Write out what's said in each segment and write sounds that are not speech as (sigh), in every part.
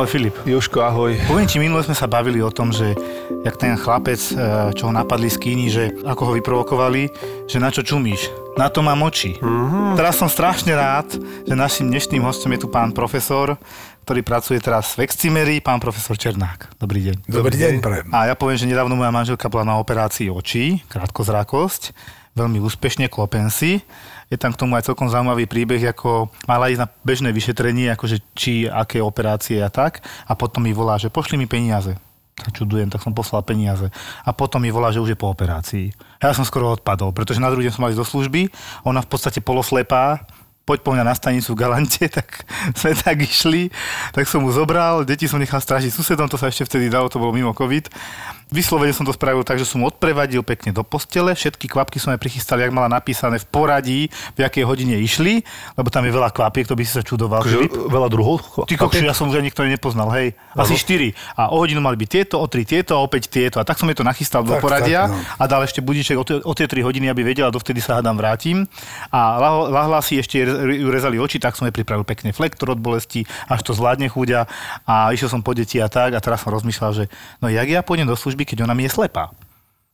Ahoj Filip. Joško, ahoj. Poviem ti, minule sme sa bavili o tom, že jak ten chlapec, e, čo ho napadli z kíny, že ako ho vyprovokovali, že na čo čumíš. Na to mám oči. Mm-hmm. Teraz som strašne rád, že našim dnešným hostom je tu pán profesor, ktorý pracuje teraz v Excimeri, pán profesor Černák. Dobrý deň. Dobrý deň. A ja poviem, že nedávno moja manželka bola na operácii očí, krátkozrakosť, veľmi úspešne, klopen si. Je tam k tomu aj celkom zaujímavý príbeh, ako mala ísť na bežné vyšetrenie, akože či, aké operácie a tak. A potom mi volá, že pošli mi peniaze. Sa čudujem, tak som poslal peniaze. A potom mi volá, že už je po operácii. Ja som skoro odpadol, pretože na druhý deň som mal ísť do služby. Ona v podstate poloslepá, poď po mňa na stanicu v Galante, (laughs) tak sme tak išli, tak som mu zobral, deti som nechal strážiť susedom, to sa ešte vtedy dalo, to bolo mimo COVID. Vyslovene som to spravil tak, že som mu odprevadil pekne do postele, všetky kvapky som aj prichystal, jak mala napísané v poradí, v jakej hodine išli, lebo tam je veľa kvapiek, to by si sa čudoval. Akože veľa druhov? Ty kokšu, ja som už ani nikto nepoznal, hej. Asi štyri. A o hodinu mali byť tieto, o tri tieto, a opäť tieto. A tak som je to nachystal do Tak, poradia tak, no. a dal ešte budiček o, tie- o tie tri hodiny, aby vedela, dovtedy sa hádam vrátim. A lah- lahla si ešte, ju rezali oči, tak som jej pripravil pekne flektor od bolesti, až to zvládne chúďa. A išiel som po deti a tak. A teraz som rozmýšľal, že no jak ja pôjdem do služby, keď ona mi je slepá.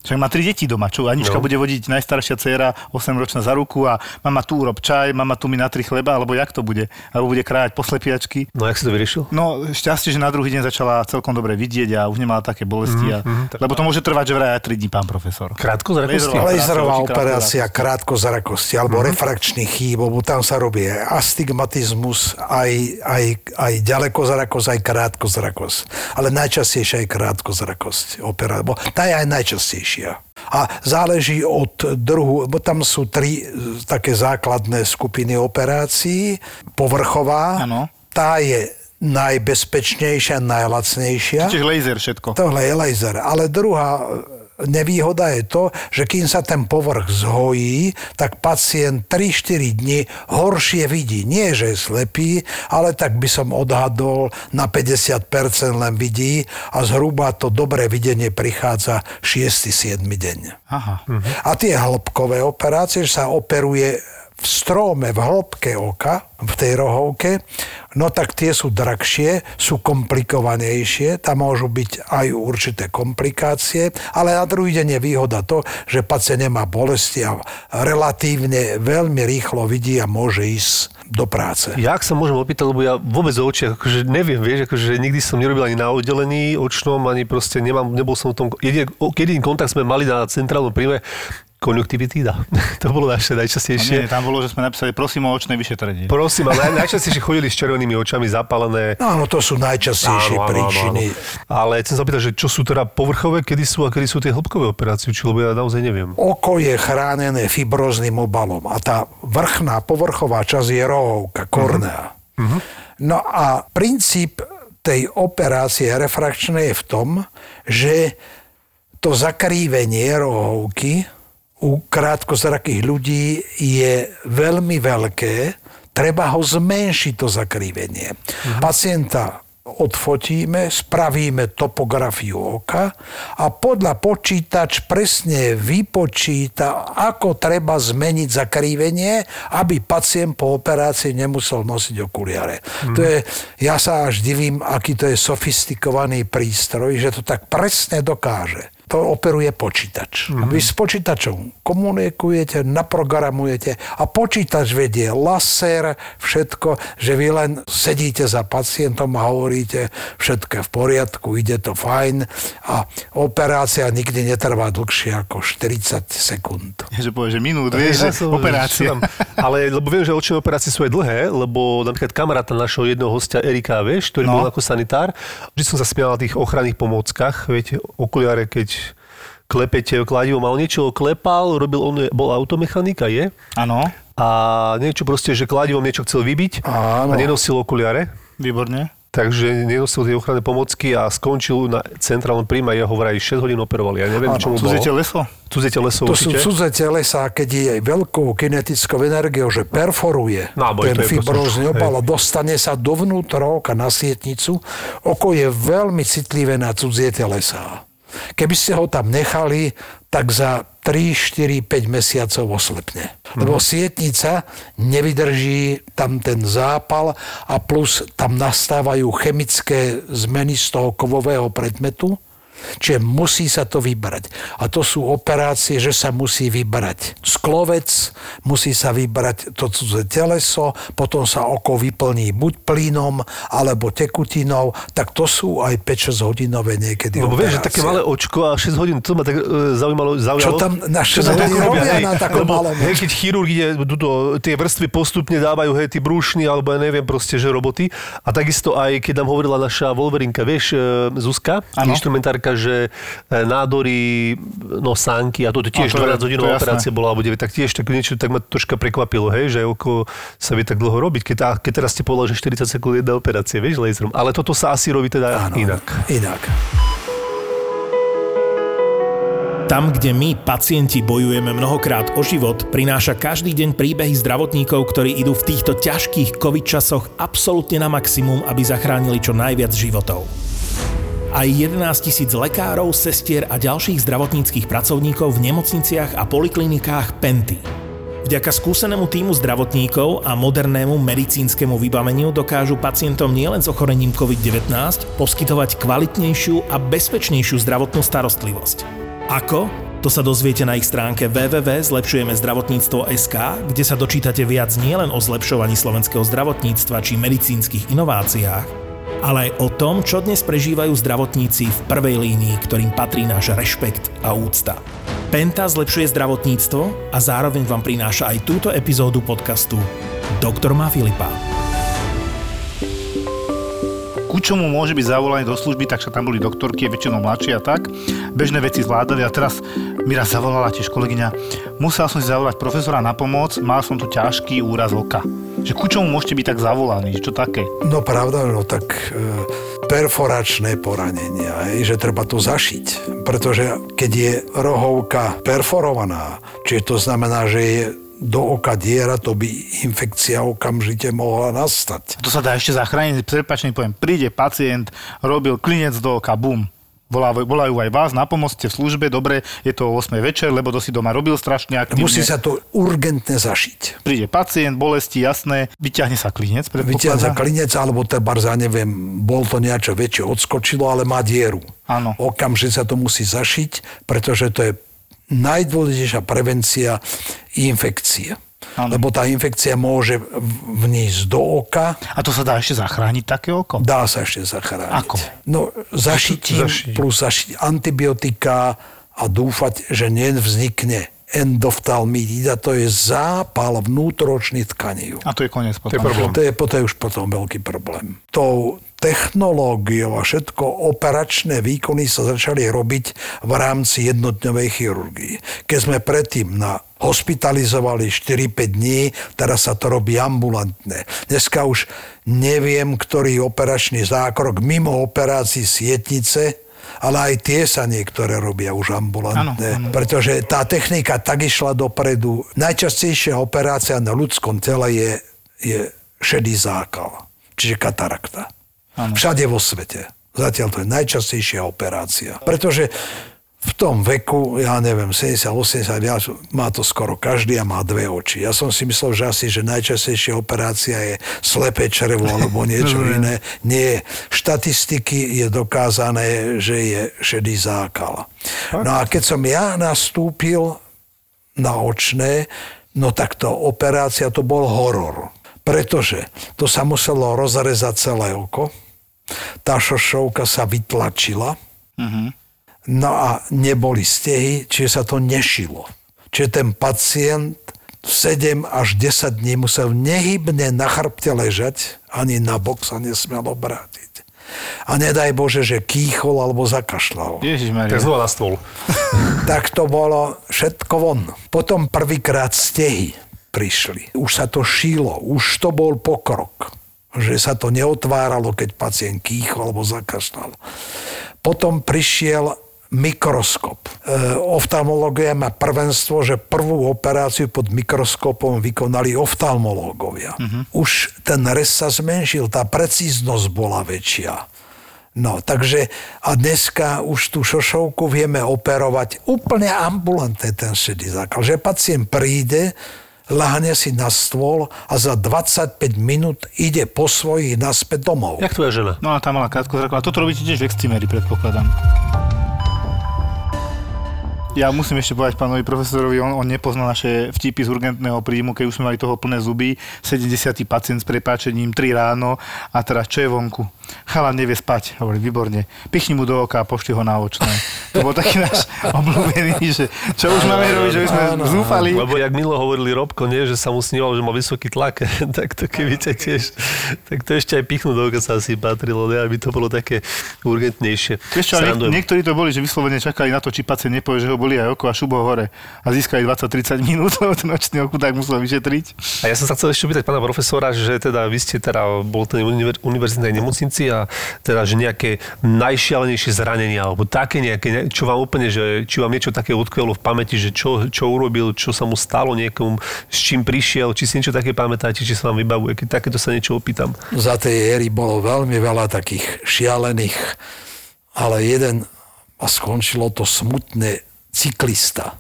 Však má tri deti doma, čo Anička no. Bude vodiť najstaršia dcéra, 8-ročná za ruku a mama tu urob čaj, mama tu mi na tri chleba, alebo jak to bude? Alebo bude krájať poslepiačky. No, jak si to vyriešil? No, šťastie, že na druhý deň začala celkom dobre vidieť a už nemala také bolesti. A, mhm, tak- lebo to môže trvať, že vraj aj 3 dní, pán profesor. Krátko zrakosti? Laserová operácia, operácia krátkozrakosti alebo Mhm. refrakčný chýb, lebo tam sa robí astigmatizmus, aj, aj, aj ďalekozrakosť, aj krátkozrakosť. Ale najčastejšia je krátkozrakosť opera, lebo tá je aj najčastejšia. A záleží od druhu, bo tam sú tri e, také základné skupiny operácií. Povrchová, Áno. tá je najbezpečnejšia, najlacnejšia. Čiže laser všetko. Tohle je laser. Ale druhá nevýhoda je to, že kým sa ten povrch zhojí, tak pacient 3-4 dní horšie vidí. Nie, že je slepý, ale tak by som odhadol, na 50% len vidí a zhruba to dobré videnie prichádza 6-7 deň. Aha. A tie hĺbkové operácie, že sa operuje v stróme, v hĺbke oka, v tej rohovke, no tak tie sú drahšie, sú komplikovanejšie, tam môžu byť aj určité komplikácie, ale na druhý deň je výhoda to, že pacient nemá bolesti a relatívne veľmi rýchlo vidí a môže ísť do práce. Jak sa môžem opýtať, lebo ja vôbec o očiach, akože neviem, vieš, akože nikdy som nerobil ani na oddelení očnom, ani proste nemám, nebol som v tom, jediný kontakt sme mali na centrálnom príjme konjunktivitída. (laughs) to bolo naše No najčastejšie. nie, tam bolo, že sme napísali, prosím o očné vyšetrenie. Prosím, ale naj, (laughs) najčastejšie chodili s červenými očami zapálené. No áno, to sú najčastejšie príčiny. Ale chcem sa opýtať, že čo sú teda povrchové, kedy sú a kedy sú tie hĺbkové operácie, či lebo ja naozaj neviem. Oko je chránené fibrozným obalom a tá vrchná povrchová časť je rohovka, kornea. No a princíp tej operácie refrakčnej je v tom, že to zakrývenie rohovky u krátkozrakých ľudí je veľmi veľké, treba ho zmenšiť to zakrývenie. Pacienta odfotíme, spravíme topografiu oka a podľa počítač presne vypočíta, ako treba zmeniť zakrývenie, aby pacient po operácii nemusel nosiť okuliare. To je, ja sa až divím, aký to je sofistikovaný prístroj, že to tak presne dokáže. To operuje počítač. A vy s počítačom komunikujete, naprogramujete a počítač vedie laser, všetko, že vy len sedíte za pacientom a hovoríte, všetko je v poriadku, ide to fajn a operácia nikdy netrvá dlhšie ako 40 sekúnd. Že povie, že minút, vieš, že operácia. (laughs) Tam- Ale lebo viem, že očné operácie sú aj dlhé, lebo napríklad kamaráta našho jedného hostia Erika, vieš, ktorý No. bol ako sanitár, vždy som sa smial na tých ochranných pomôckach, viete, okuliare, keď klepete kladivom, ale niečo klepal, robil on, bol automechanika, je? Áno, A niečo proste, že kladivom niečo chcel vybiť Áno. a nenosil okuliare. výborne. takže nenosil tie ochranné pomocky a skončil na centrálnom príjme a jeho vraj 6 hodín operovali. Ja neviem, Áno, čo mu Cudzie bolo. teleso? Cudzie teleso To sú určite. cudze telesa, keď je aj veľkou kinetickou energiou, že perforuje No, boj, ten fibrózny obal a dostane sa dovnútra oka na sietnicu. Oko je veľmi citlivé na cudzie telesa. Keby ste ho tam nechali, tak za 3, 4, 5 mesiacov oslepne. Lebo sietnica nevydrží tam ten zápal a plus tam nastávajú chemické zmeny z toho kovového predmetu, Čiže musí sa to vybrať. A to sú operácie, že sa musí vybrať sklovec, musí sa vybrať to cudze teleso, potom sa oko vyplní buď plynom alebo tekutinou, tak to sú aj 5-6 hodinové niekedy Lebo vieš, že také malé očko a 6 hodín, to ma tak e, zaujímalo. zaujalo. Čo tam na Čo 6 tam tak hodín robia, na takom lebo, malom hej, keď chirurg ide, tuto, tie vrstvy postupne dávajú, hej, tí brúšny, alebo ja neviem proste, že roboty. A takisto aj, keď nám hovorila naša Wolverinka, vieš, e, Zuzka, Áno. instrumentárka, že e, nádory nosánky, a to tiež A to je- 12 hodinová operácia bola, alebo 9, tak tiež tak niečo tak ma troška prekvapilo, hej, že oko sa vie tak dlho robiť. Keď, tá, keď teraz ste povedal, že 40 sekúnd jedna operácia, vieš, laserom. Ale toto sa asi robí teda Áno, inak. Inak. Tam, kde my, pacienti, bojujeme mnohokrát o život, prináša každý deň príbehy zdravotníkov, ktorí idú v týchto ťažkých covid časoch absolútne na maximum, aby zachránili čo najviac životov. Aj 11 tisíc lekárov, sestier a ďalších zdravotníckých pracovníkov v nemocniciach a poliklinikách Penty. Vďaka skúsenému týmu zdravotníkov a modernému medicínskemu vybaveniu dokážu pacientom nielen s ochorením COVID-19 poskytovať kvalitnejšiu a bezpečnejšiu zdravotnú starostlivosť. Ako? To sa dozviete na ich stránke www.zlepšujemezdravotníctvo.sk, kde sa dočítate viac nielen o zlepšovaní slovenského zdravotníctva či medicínskych inováciách, ale aj o tom, čo dnes prežívajú zdravotníci v prvej línii, ktorým patrí náš rešpekt a úcta. Penta zlepšuje zdravotníctvo a zároveň vám prináša aj túto epizódu podcastu Doktor má Filipa. Ku čomu môže byť zavolaný do služby, tak tam boli doktorky, väčšinou mladšie a tak. Bežné veci zvládali a teraz mi raz zavolala tiež kolegyňa. Musel som si zavolať profesora na pomoc, mal som tu ťažký úraz oka. Že ku čomu môžete byť tak zavolaní, čo také? No pravda, no tak e, perforačné poranenia, hej, že treba to zašiť. Pretože keď je rohovka perforovaná, čiže to znamená, že je do oka diera, to by infekcia okamžite mohla nastať. To sa dá ešte zachrániť, prepačne poviem, príde pacient, robil klinec do oka, bum. Volajú, volajú aj vás na pomoc, ste v službe, dobre, je to o 8 večer, lebo to si doma robil strašne aktívne. Musí sa to urgentne zašiť. Príde pacient, bolesti, jasné, vyťahne sa klinec, za predpokladá. klinec, alebo teda za neviem, bol to niečo väčšie, odskočilo, ale má dieru. Áno. Okamžite sa to musí zašiť, pretože to je najdôležitejšia prevencia infekcie. Áno. Lebo tá infekcia môže v- vnísť do oka, A to sa dá ešte zachrániť také oko? dá sa ešte zachrániť. Ako? No zašitím Zašiť. plus zašiť antibiotika a dúfať, že nevznikne endoftalmitida, to je zápal vnútoročných tkaní. A to je koniec potom. To je problém. To je, to je už potom veľký problém. Tou technológiou a všetko operačné výkony sa začali robiť v rámci jednodňovej chirurgii. Keď sme predtým na hospitalizovali 4-5 dní, teraz sa to robí ambulantné. Dneska už neviem, ktorý operačný zákrok mimo operácií sietnice, ale aj tie sa niektoré robia už ambulantné, Áno, áno. pretože tá technika tak išla dopredu. Najčastejšia operácia na ľudskom tele je, je šedý zákal, čiže katarakta. Áno. Všade vo svete. Zatiaľ to je najčastejšia operácia. Pretože v tom veku, ja neviem, 70-80, ja, má to skoro každý a má dve oči. Ja som si myslel, že asi, že najčastejšia operácia je slepé črevo alebo (laughs) niečo iné. Nie. Štatistiky je dokázané, že je šedý zákal. No a keď som ja nastúpil na očné, no tak to operácia to bol horor. Pretože to sa muselo rozrezať celé oko, tá šošovka sa vytlačila, no a neboli stehy, čiže sa to nešilo. Čiže ten pacient 7 až 10 dní musel nehybne na chrbte ležať, ani na bok sa nesmel obrátiť. A nedaj Bože, že kýchol alebo zakašľal. Tak Ježišmaria. na stôl. (laughs) tak to bolo všetko von. Potom prvýkrát stehy prišli. Už sa to šílo, už to bol pokrok. Že sa to neotváralo, keď pacient kýchol alebo zakašľal. Potom prišiel mikroskop. E, oftalmológia má prvenstvo, že prvú operáciu pod mikroskopom vykonali oftalmológovia. Uh-huh. Už ten rez sa zmenšil, tá precíznosť bola väčšia. No, takže a dneska už tú šošovku vieme operovať úplne ambulantne ten šedý zákal. Že pacient príde, lahne si na stôl a za 25 minút ide po svojich naspäť domov. Jak tvoja žena? No a tá mala krátko zrako. A toto robíte tiež v excimery, predpokladám. Ja musím ešte povedať pánovi profesorovi, on, on nepozná naše vtipy z urgentného príjmu, keď už sme mali toho plné zuby, 70. pacient s prepáčením, 3 ráno a teraz čo je vonku? Chalan nevie spať, hovorí, výborne. Pichni mu do oka a pošli ho na očné. To bol taký náš obľúbený, že čo už máme robiť, že by sme zúfali. Lebo jak Milo hovorili Robko, nie, že sa mu snívalo, že má vysoký tlak, (laughs) tak to keby ťa tiež, tak to ešte aj pichnúť do oka sa asi patrilo, ne, aby to bolo také urgentnejšie. Vieš čo, niek- niektorí to boli, že vyslovene čakali na to, či pacient nepovie, že ho boli aj oko a šubo hore a získali 20-30 minút, (laughs) lebo ten očný okudák musel vyšetriť. A ja som sa chcel ešte opýtať pána profesora, že teda vy ste teda bol v tej univer- univerzitnej nemocnici a teda, že nejaké najšialenejšie zranenia, alebo také nejaké, ne- čo vám úplne, že či vám niečo také utkvelo v pamäti, že čo, čo urobil, čo sa mu stalo niekomu, s čím prišiel, či si niečo také pamätáte, či sa vám vybavuje, keď takéto sa niečo opýtam. Za tej éry bolo veľmi veľa takých šialených, ale jeden a skončilo to smutne cyklista.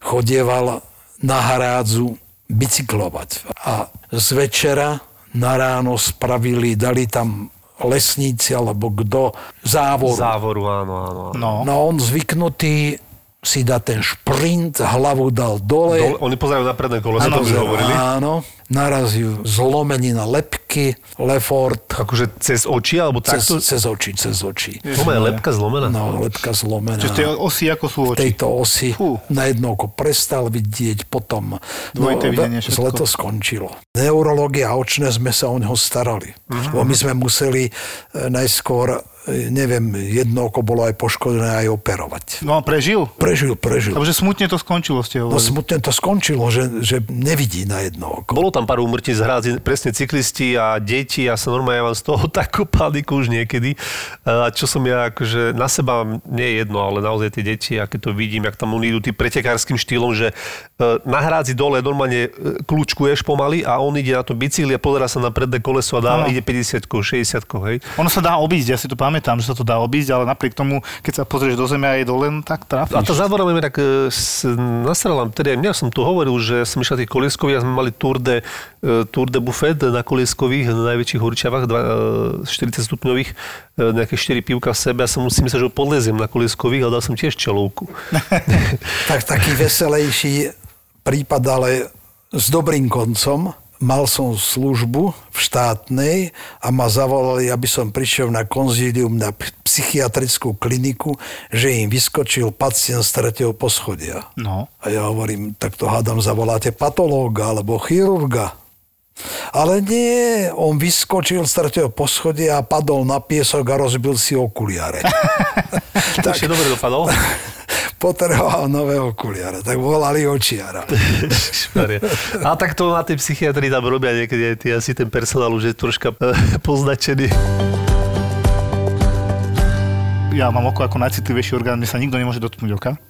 Chodieval na hrádzu bicyklovať a z večera na ráno spravili, dali tam lesníci alebo kto závoru. Závoru, áno, áno. áno. No. No on zvyknutý si dá ten šprint, hlavu dal dole. Dole, oni pozerajú na predné koleso, to mi hovorili. áno, narazil zlomenina lepky, Lefort, Akože cez oči, alebo cez, takto? cez oči, cez oči. To má lepka zlomená. No, lepka zlomená. Čiže tie osy ako sú v oči. tejto osi Fú. na jedno oko prestal vidieť, potom Dvojité videnie, ve- všetko. zle to skončilo. Neurológia a očné sme sa o neho starali. Mhm. Lebo my sme museli e, najskôr, neviem, jedno oko bolo aj poškodené, aj operovať. No a prežil? Prežil, prežil. Lebo že smutne to skončilo, ste No hovorili. smutne to skončilo, že, že nevidí na jedno oko. Bolo tam pár úmrtí z hrádzi, presne cyklisti a deti, ja sa normálne ja mám z toho (laughs) takú paniku už niekedy. A čo som ja akože na seba nie je jedno, ale naozaj tie deti, a keď to vidím, jak tam oni idú tým pretekárským štýlom, že e, na hrádzi dole normálne e, kľúčkuješ pomaly a on ide na to bicykli a pozera sa na predné koleso a dáva, Áno. ide 50 60 hej. Ono sa dá obísť, ja si to pamätám, že sa to dá obísť, ale napriek tomu, keď sa pozrieš do zeme a je dole, no tak trafíš. A tá závora mi tak e, s- nasrala, teda aj mňa som tu hovoril, že som išiel tých kolieskových a sme mali Tour de, e, Tour de Buffet na kolieskových, na najväčších horčiavách, dva- e, 40 stupňových, e, nejaké 4 pivka v sebe a som si myslel, že podleziem na kolieskových, ale dal som tiež čelovku. (laughs) tak taký veselejší prípad, ale s dobrým koncom. Mal som službu v štátnej a ma zavolali, aby som prišiel na konzílium na psychiatrickú kliniku, že im vyskočil pacient z tretieho poschodia. No. A ja hovorím, tak to hádam, zavoláte patológa alebo chirurga. Ale nie, on vyskočil z tretieho poschodia a padol na piesok a rozbil si okuliare. (laughs) (laughs) To ešte dobre dopadol. (laughs) Potreboval nové okuliare, tak volali očiara. A tak to na tej psychiatrii tam robia niekedy aj tí, asi ten personál už je troška e, poznačený. Ja mám oko ako najcitlivejší orgán, mne sa nikto nemôže dotknúť oka.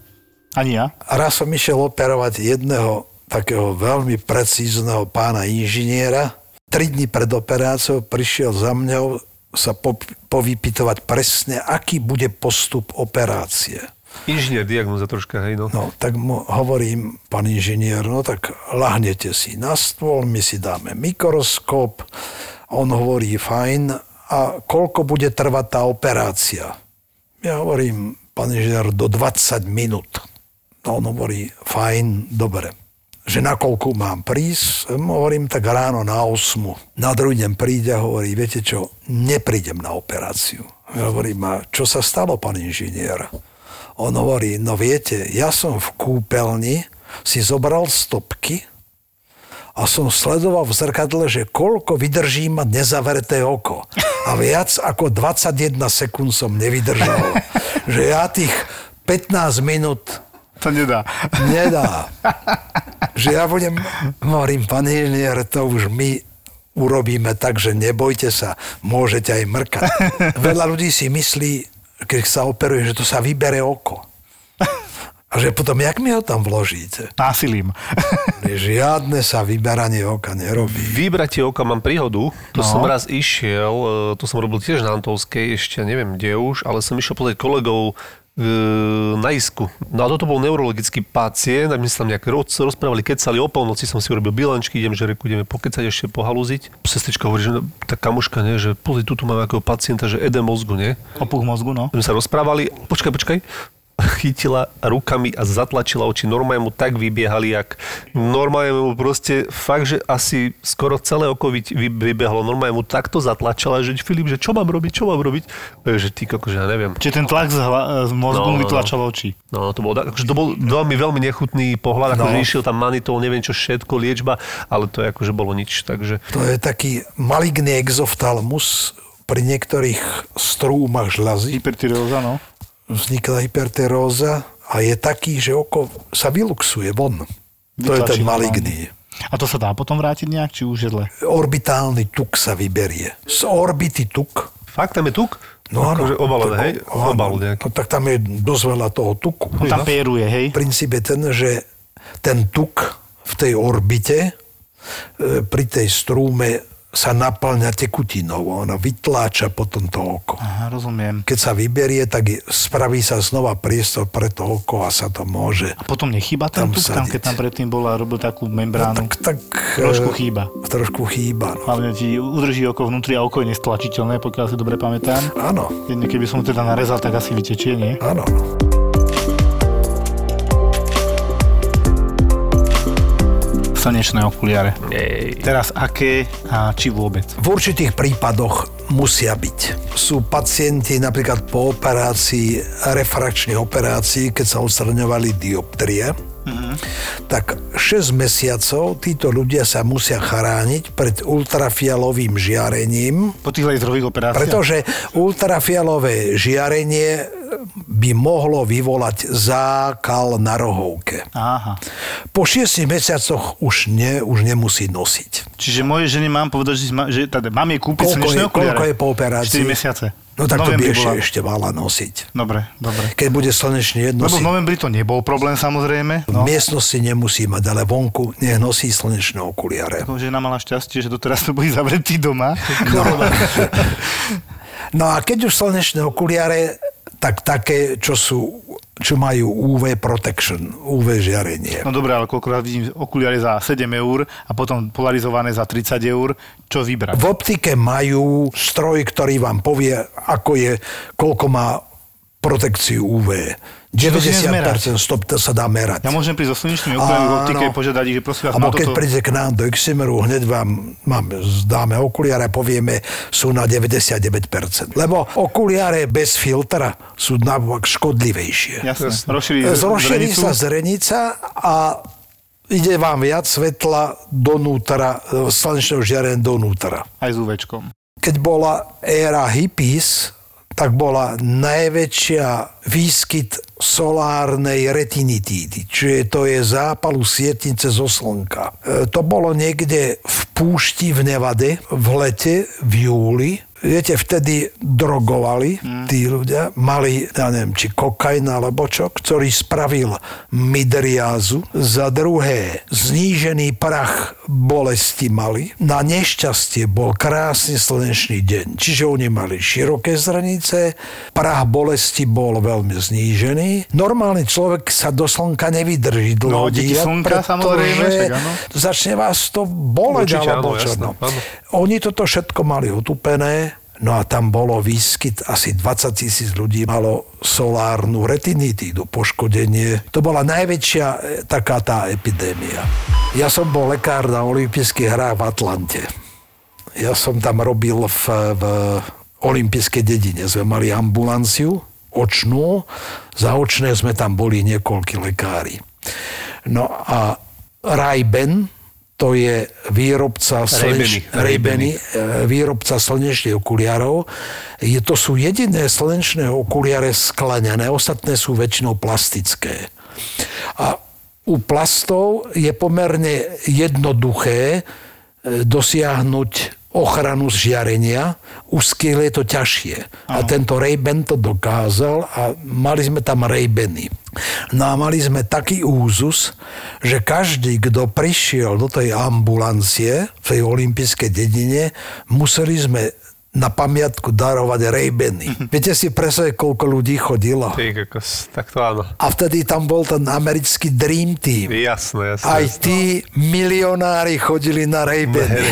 Ani ja. Raz som išiel operovať jedného takého veľmi precízneho pána inžiniera. Tri dni pred operáciou prišiel za mňou sa po, povypytovať presne, aký bude postup operácie. Inžinier diagnoza troška, hej no. No, tak mu hovorím, pán inžinier, no tak lahnete si na stôl, my si dáme mikroskop. On hovorí, fajn, a koľko bude trvať tá operácia? Ja hovorím, pán inžinier, do 20 minút. No, on hovorí, fajn, dobre. Že na koľku mám prísť? Hovorím, tak ráno na 8. Na druhý deň príde a hovorí, viete čo, neprídem na operáciu. Ja hovorím, a čo sa stalo, pán inžinier? On hovorí, no viete, ja som v kúpeľni si zobral stopky a som sledoval v zrkadle, že koľko vydrží mať nezavreté oko. A viac ako 21 sekúnd som nevydržal. (laughs) že ja tých 15 minút To nedá. nedá. (laughs) že ja budem, hovorím, pán inžinier, to už my urobíme tak, že nebojte sa, môžete aj mrkať. (laughs) Veľa ľudí si myslí, keď sa operuje, že to sa vybere oko. A že potom, jak mi ho tam vložíte? Násilím. Žiadne sa vyberanie oka nerobí. Vybratie oka mám príhodu. To No. som raz išiel, e, to som robil tiež na Antovskej, ešte neviem kde už, ale som išiel pozrieť kolegov na isku. No a toto bol neurologický pacient, a my sa tam nejak roz, rozprávali, kecali o polnoci, som si urobil bilančky, idem, že reku, ideme pokecať ešte pohalúziť. Sestrička hovorí, že no, tá kamoška, nie, že pozri, tu máme akého pacienta, že edem mozgu, nie? Opuch mozgu, no. sme sa rozprávali, počkaj, počkaj, chytila rukami a zatlačila oči. Normálne mu tak vybiehali, jak normálne mu proste fakt, že asi skoro celé oko vy, vy, vybehlo. Normálne mu takto zatlačila, že Filip, že čo mám robiť, čo mám robiť? E, Že ty koko, že ja neviem. Čiže ten tlak z, hla, z mozgu No, no, no, no. vytlačal oči. No, to bol, akože to bol veľmi, veľmi nechutný pohľad, akože No. išiel tam manitol, neviem čo všetko, liečba, ale to je akože bolo nič, takže To je taký maligný exoftalmus pri niektorých strúmach žľazy. Hypertyreóza, no. Vznikla hyperteróza a je taký, že oko sa vyluxuje von. To je ten no. maligný. A to sa dá potom vrátiť nejak, či už je zle? Orbitálny tuk sa vyberie. Z orbity tuk fakt tam je tuk? No áno. akože Tak- hej? áno. Obal nejaký. No, tak tam je dosť veľa toho tuku. On tam péruje, hej? Princíp je ten, že ten tuk v tej orbite e, pri tej strúme sa naplňa tekutinou. Ona vytláča potom to oko. Aha, rozumiem. Keď sa vyberie, tak spraví sa znova priestor pre to oko a sa to môže. A potom nechýba ten Tam tuk tam, keď tam predtým bol a robil takú membránu? Tak, tak, Trošku e, chýba. Trošku chýba. No. Hlavne ti udrží oko vnútri a oko je nestlačiteľné, pokiaľ si dobre pamätám. Áno, Jedne, keby som teda narezal, tak asi vytečie, nie? áno. Slnečné okuliare. Ej. Teraz aké a či vôbec? V určitých prípadoch musia byť. Sú pacienti napríklad po operácii, refrakčných operácií, keď sa odstraňovali dioptrie, tak 6 mesiacov títo ľudia sa musia chrániť pred ultrafialovým žiarením, Po tých laserových operáciách? pretože ultrafialové žiarenie by mohlo vyvolať zákal na rohovke. Aha. Po 6 mesiacoch už, ne, už nemusí nosiť. Čiže mojej žene mám povedať, že, že teda mám jej kúpiť Koľko je- koľko je po operácii? 4 mesiace. No tak to by bola- ešte mala nosiť. Dobre, dobre. Keď bude slnečný Lebo jednosi, v novembri to nebol problém samozrejme. v No. miestnosti nemusí mať, ale vonku nech nosí slnečné okuliare. Ako Žena mala šťastie, že doteraz to boli zavretí doma. No (laughs) a keď už slnečné okuliare, tak také, čo sú čo majú UV protection, UV žiarenie. No dobre, ale koľkokrát vidím okuliare za 7 eur a potom polarizované za 30 eur. Čo vybrať? V optike majú stroj, ktorý vám povie, ako je, koľko má protekciu UV. Čiže to si neviem 90% stop, to sa dá merať. Ja môžem prísť so slnečnými okuliarmi v optike požiadať ich, že prosím vás, Alebo keď toto... príde k nám do Eximeru, hneď vám máme, dáme okuliare a povieme, sú na 99%. Lebo okuliare bez filtra sú naopak škodlivejšie. Jasné, rozšíri zrenicu. sa zrenica a ide vám viac svetla donútra, e, slnečného žiarenia donútra. Aj s UVčkom. Keď bola éra hippies, tak bola najväčšia výskyt solárnej retinitídy, čiže to je zápalu sietnice zo slnka. E, to bolo niekde v púšti v Nevade v lete, v júli. Viete, vtedy drogovali tí ľudia, mali, ja neviem, či kokain alebo čo, ktorý spravil midriázu. Za druhé, znížený prach bolesti mali. Na nešťastie bol krásny slnečný deň, čiže oni mali široké zranice, prach bolesti bol veľmi znížený. Normálny človek sa do slnka nevydrží dlho No, dívať, slnka, samozrejme, pretože však áno. začne vás to boleť, Určite alebo čo. No. Oni toto všetko mali utupené, no a tam bolo výskyt, asi 20 tisíc ľudí malo solárnu retinitídu, poškodenie. To bola najväčšia e, taká tá epidémia. Ja som bol lekár na olympijských hrách v Atlante. Ja som tam robil v, v olympijskej dedine. Sme mali ambulanciu očnú, za očné sme tam boli niekoľkí lekári. No a Ray-Ban, to je výrobca slneč... Ray-Bany, e, výrobca slnečných okuliarov. Je, to sú jediné slnečné okuliare sklenené, ostatné sú väčšinou plastické. A u plastov je pomerne jednoduché e, dosiahnuť ochranu žiarenia, u skiel je to ťažšie. A tento Ray-Ban to dokázal a mali sme tam Ray-Bany. No a mali sme taký úzus, že každý, kto prišiel do tej ambulancie v tej olympijskej dedine, museli sme na pamiatku darovať Ray-Bany. Viete si predstaviť, koľko ľudí chodilo? Ty, kokos, tak to áno. A vtedy tam bol ten americký Dream Team. Jasné, jasné. Aj tí milionári chodili na Ray-Bany.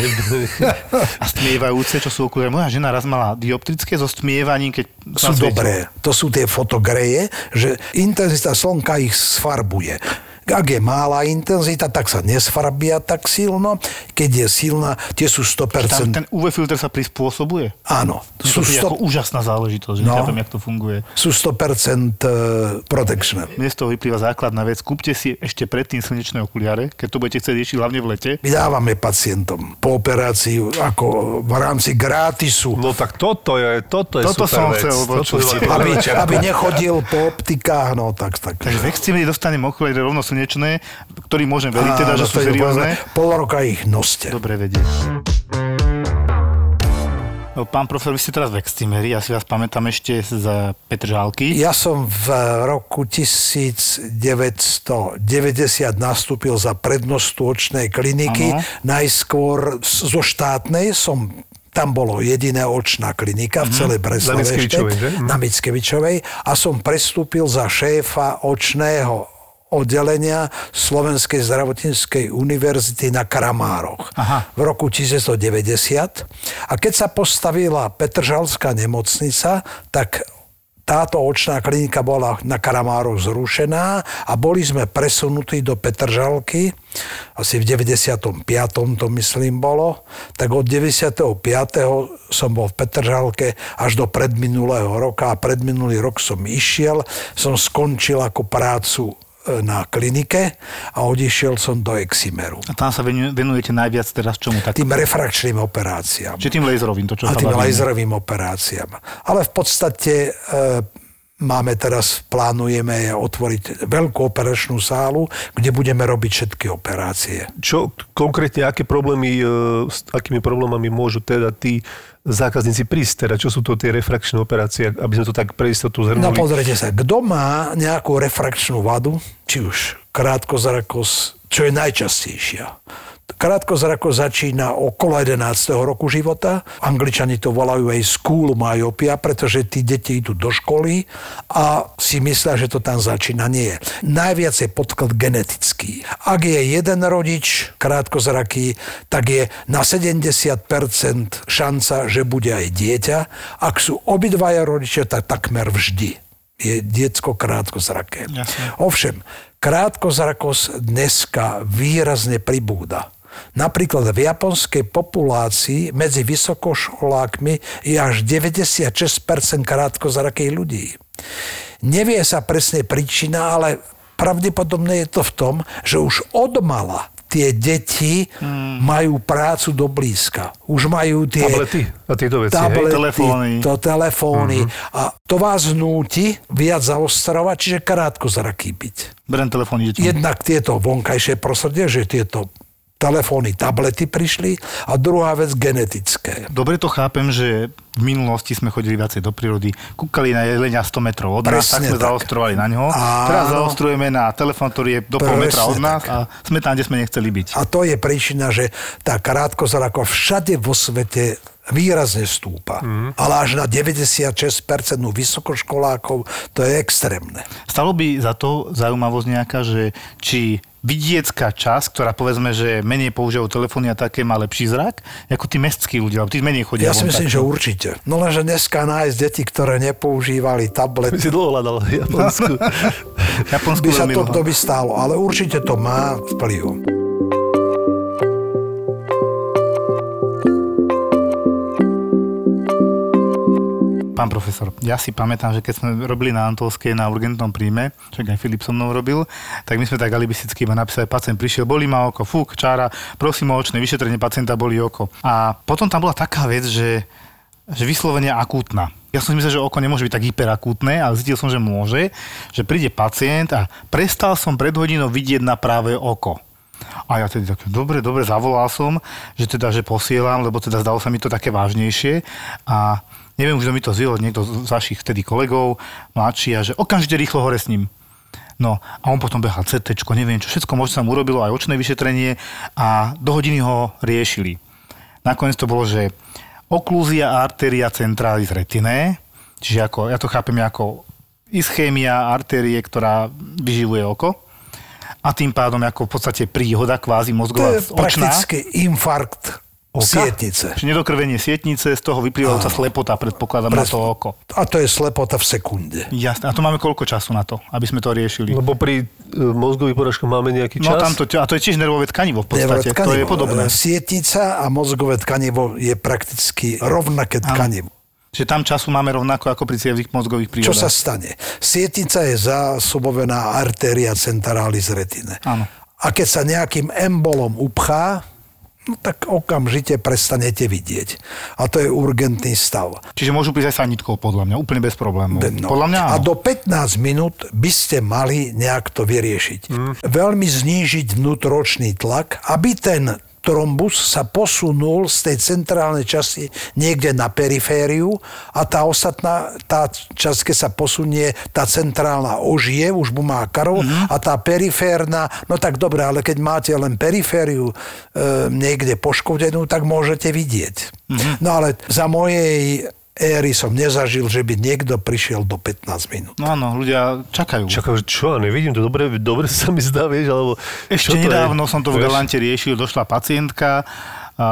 (laughs) A stmievajúce, čo sú okuliare. Moja žena raz mala dioptrické so stmievaním, keď sú dobré. To sú tie fotogreje, že intenzita slnka ich sfarbuje. Ak je mála intenzita, tak sa nesfarbia tak silno. Keď je silná, tie sú Tam 100%. ten UV filter sa prispôsobuje. Áno, to sú, príde 100, ako úžasná záležitosť, že No. nechápem, jak to funguje. sú 100% eh, protection. Mne z toho vyplýva základná vec. Kúpte si ešte predtým slnečné okuliare, keď to budete chcieť riešiť hlavne v lete. My dávame pacientom po operácii ako v rámci gratisu. No tak toto je, toto je Toto super som vec. chcel Toto je Aby, aby nechodil po optikách, no tak, tak. Takže v dostanem okuliare rovno slnečné, ktorý môžem veriť teda, že sú to je seriózne. Pol roka ich noste. Dobre vedieť. No, Pán profesor, vy ste teraz v Extimeri, ja si vás pamätám ešte z Petržálky. Ja som v roku 1990 nastúpil za prednostu očnej kliniky. Áno. Najskôr z- zo štátnej som tam bolo jediná očná klinika v celej Breslave? Mhm. na Mickevičovej a som prestúpil za šéfa očného oddelenia Slovenskej zdravotníckej univerzity na Kramároch Aha. v roku 1990. A keď sa postavila Petržalská nemocnica, tak táto očná klinika bola na Karamároch zrušená a boli sme presunutí do Petržalky, asi v 95. to myslím bolo, tak od 95. som bol v Petržalke až do predminulého roka a predminulý rok som išiel, som skončil ako prácu na klinike a odišiel som do Eximeru. A tam sa venu- venujete najviac teraz čomu? Tak, Tým refrakčným operáciám či tým laserovým, to čo a tým laserovým operáciám. Ale v podstate e, máme teraz, plánujeme otvoriť veľkú operačnú sálu, kde budeme robiť všetky operácie. Čo konkrétne, aké problémy, e, s akými problémami môžu teda tí zákazníci prísť? Teda čo sú to tie refrakčné operácie, aby sme to tak pre istotu No zhrnuli? pozrite sa, kto má nejakú refrakčnú vadu, či už krátkozrakosť, čo je najčastejšia. Krátkozrakosť začína okolo 11. roku života. Angličani to volajú aj school myopia, pretože tí deti idú do školy a si myslia, že to tam začína. Nie. Najviac je podklad genetický. Ak je jeden rodič krátkozraký, tak je na 70% šanca, že bude aj dieťa. Ak sú obidvaja rodičia, tak takmer vždy je diecko krátkozraké. Jasne. Ovšem, krátkozrakosť dneska výrazne pribúda. Napríklad v japonskej populácii medzi vysokoškolákmi je až 96% krátkozrakých ľudí. Nevie sa presne príčina, ale pravdepodobne je to v tom, že už od mala tie deti majú prácu do blízka. Už majú tie Tablety a tieto veci, hej? tablety, Telefóny. to telefóny. A to vás núti viac zaostrovať, čiže krátkozraký byť. Berem telefón, idete. Jednak tieto vonkajšie prostredie, že tieto telefóny, tablety prišli a druhá vec genetické. Dobre to chápem, že v minulosti sme chodili viacej do prírody, kúkali na jelenia 100 metrov od nás, tak sme tak. zaostrovali na ňo. Áno. Teraz zaostrujeme na telefón, ktorý je do pol metra od nás tak. a sme tam, kde sme nechceli byť. A to je príčina, že tá krátkozrakosť všade vo svete výrazne stúpa. Mm. Ale až na 96% u vysokoškolákov to je extrémne. Stalo by za to zaujímavosť nejaká, že či vidiecká časť, ktorá povedzme, že menej používajú telefóny a také má lepší zrak, ako tí mestskí ľudia, alebo tí menej chodia. Ja si myslím, takto. že určite. No lenže dneska nájsť deti, ktoré nepoužívali tablet, My si dlho hľadal v Japonsku. Japonsku (laughs) by sa to, to by stálo. Ale určite to má vplyv. Pán profesor, ja si pamätám, že keď sme robili na Antolskej na urgentnom príjme, čo aj Filip so mnou robil, tak my sme tak alibisticky iba napísali, pacient prišiel, bolí ma oko, fúk, čára, prosím o očné vyšetrenie pacienta, bolí oko. A potom tam bola taká vec, že, že vyslovene akútna. Ja som si myslel, že oko nemôže byť tak hyperakútne, ale zistil som, že môže, že príde pacient a prestal som pred hodinou vidieť na práve oko. A ja tedy tak, dobre, dobre, zavolal som, že teda, že posielam, lebo teda zdalo sa mi to také vážnejšie a neviem, už mi to zvil niekto z vašich vtedy kolegov, mladší a že okamžite rýchlo hore s ním. No a on potom behal CT, neviem čo, všetko možno sa mu urobilo, aj očné vyšetrenie a do hodiny ho riešili. Nakoniec to bolo, že oklúzia artéria centrális retine, čiže ako, ja to chápem ako ischémia artérie, ktorá vyživuje oko a tým pádom ako v podstate príhoda kvázi To mozgová je očná. prakticky infarkt sietnice. Čiže nedokrvenie sietnice, z toho vyplývajúca slepota, predpokladám, na Presne. to oko. A to je slepota v sekunde. Jasné. A to máme koľko času na to, aby sme to riešili? Lebo pri e, mozgových porážkach máme nejaký No čas. tam to, a to je tiež nervové tkanivo v podstate. Nervové To je tkanivo. podobné. E, Sietnica a mozgové tkanivo je prakticky rovnaké tkanivo. Že tam času máme rovnako ako pri cievých mozgových Čo sa príhodách. stane? Sietnica je zásobovená artéria centralis retine. Áno. A keď sa nejakým embolom upchá, no tak okamžite prestanete vidieť. A to je urgentný stav. Čiže môžu prísť aj sanitkou, podľa mňa, úplne bez problémov. No. Podľa mňa A áno. do 15 minút by ste mali nejak to vyriešiť. Mm. Veľmi znížiť vnútročný tlak, aby ten trombus sa posunul z tej centrálnej časti niekde na perifériu a tá ostatná, tá časť, keď sa posunie, tá centrálna ožije, už mu má krv Mhm. a tá periférna, no tak dobre, ale keď máte len perifériu e, niekde poškodenú, tak môžete vidieť. Mhm. No ale za mojej éry som nezažil, že by niekto prišiel do 15 minút. No áno, ľudia čakajú. Že čo, nevidím to dobre, dobre sa mi zdá, vieš, alebo... Ešte nedávno je? som to v? Galante riešil, došla pacientka, a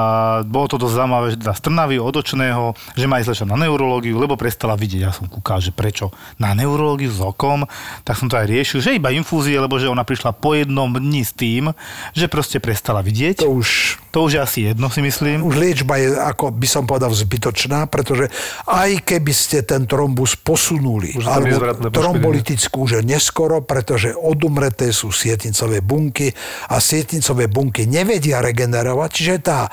bolo to dosť zaujímavé, že teda z Trnavy odočného, že ma ísť na neurológiu, lebo prestala vidieť. Ja som kúkal, že prečo na neurológiu s okom, tak som to aj riešil, že iba infúzie, lebo že ona prišla po jednom dni s tým, že proste prestala vidieť. To už, To už je asi jedno, si myslím. už liečba je, ako by som povedal, zbytočná, pretože aj keby ste ten trombus posunuli, Už poškodenie. trombolitickú už je neskoro, pretože odumreté sú sietnicové bunky a sietnicové bunky nevedia regenerovať, čiže tá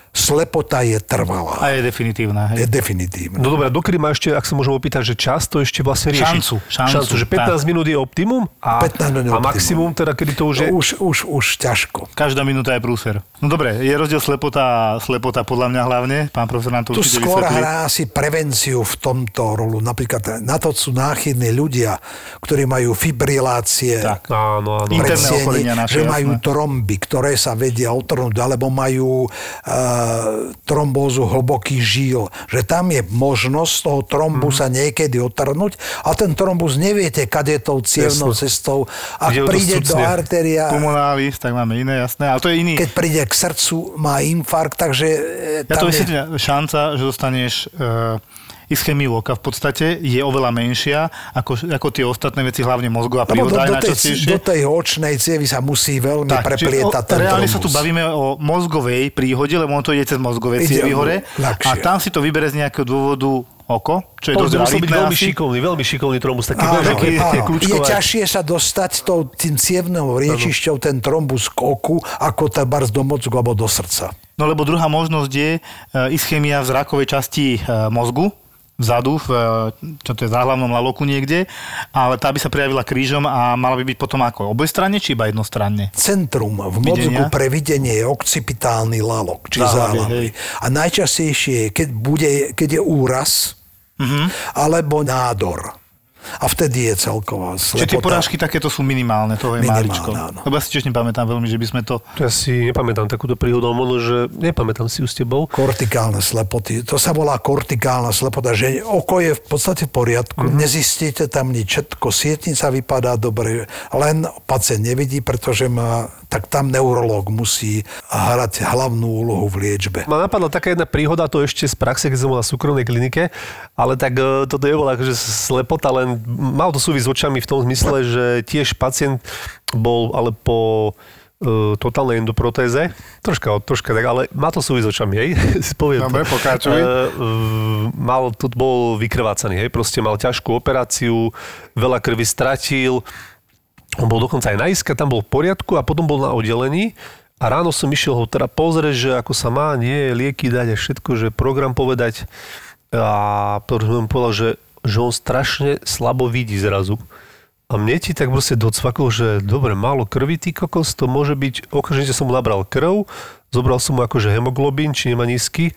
slepota je trvalá. A je definitívna. Je Hej. definitívna. No dobré, dokedy má ešte, ak sa môžem opýtať, že čas to ešte vlastne rieši? Šancu, šancu, šancu že 15 tak. minút je optimum? A, 15 minút je a optimum. maximum teda, kedy to už je? To už, už, už ťažko. Každá minúta je prúser. No dobre, je rozdiel slepota a slepota podľa mňa hlavne. Pán profesor nám to Tu určite skôr vysvetlí. hrá asi prevenciu v tomto rolu. Napríklad na to sú náchylní ľudia, ktorí majú fibrilácie, Tak. Áno, áno. Interné naše, že majú jasné. tromby, ktoré sa vedia otrhnúť, alebo majú uh, trombózu hlbokých žíl, že tam je možnosť toho trombusa Mhm. mm. niekedy otrhnúť a ten trombus neviete, kade tou cievnou cestou. Ak Kde príde do artéria, Pulmonális, tak máme iné, jasné. Ale to je iný. keď príde k srdcu, má infarkt, takže e, Ja to je... šanca, že dostaneš uh, ischémiu oka v podstate je oveľa menšia ako, ako tie ostatné veci, hlavne mozgová Lebo do, do, tej, do tej očnej cievy sa musí veľmi Tak, preplietať o, ten reálne trombus. sa tu bavíme o mozgovej príhode, lebo on to ide cez mozgové cievy hore. ľahšie. A tam si to vybere z nejakého dôvodu oko, čo je To dosť musel byť veľmi asi. šikovný, veľmi šikovný trombus, taký Áno, veľký, áno. Je ťažšie sa dostať tou, tým cievnou riečišťou ten trombus k oku, ako tabars do mozgu alebo do srdca. No lebo druhá možnosť je e, ischémia v zrakovej časti e, mozgu, vzadu, v, čo to je za hlavnom laloku niekde, ale tá by sa prejavila krížom a mala by byť potom ako obojstranne, či iba jednostranne? Centrum v mozgu pre videnie je occipitálny lalok, či záhlavy. A najčastejšie je, keď, bude, keď je úraz, Mhm. alebo nádor. A vtedy je celková Čiže tie slepota. porážky takéto sú minimálne, toho je Minimálne, máličko. áno. Lebo ja si tiež nepamätám veľmi, že by sme to... Ja si nepamätám takúto príhodu, možno, že nepamätám si ju s tebou. Kortikálne slepoty. To sa volá kortikálna slepota, že oko je v podstate v poriadku, Mhm. mm-hmm. nezistíte tam nič, všetko, sietnica vypadá dobre, len pacient nevidí, pretože má, tak tam neurológ musí hrať hlavnú úlohu v liečbe. Ma napadla taká jedna príhoda, to ešte z praxe, keď som bol na súkromnej klinike, ale tak e, toto je bola akože slepota, len mal to súvisť s očami v tom zmysle, že tiež pacient bol ale po e, totálnej endoprotéze, troška, troška tak, ale má to súvisť s očami, hej, (laughs) poviem. Dobre, pokračuj. E, mal, tu bol vykrvácaný, hej, proste mal ťažkú operáciu, veľa krvi stratil, on bol dokonca aj na iska, tam bol v poriadku a potom bol na oddelení a ráno som išiel ho teda pozrieť, že ako sa má, nie, lieky dať a všetko, že program povedať a potom som povedal, že, že on strašne slabo vidí zrazu. A mne ti tak proste docvakol, že dobre, málo krvi, ty kokos, to môže byť, okamžite som mu nabral krv, zobral som mu akože hemoglobín, či nemá nízky,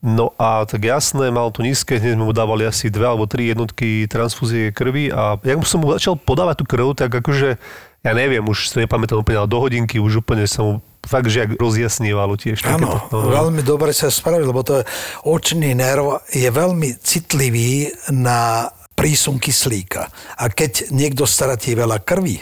No a tak jasné, mal to nízke, hneď sme mu dávali asi dve alebo tri jednotky transfúzie krvi a jak som mu začal podávať tú krv, tak akože, ja neviem, už si nepamätám úplne, ale do hodinky už úplne sa mu fakt, že jak rozjasnievalo tiež. Áno, no, no. veľmi dobre sa spravil, lebo to očný nerv je veľmi citlivý na prísun kyslíka. A keď niekto stratí veľa krvi,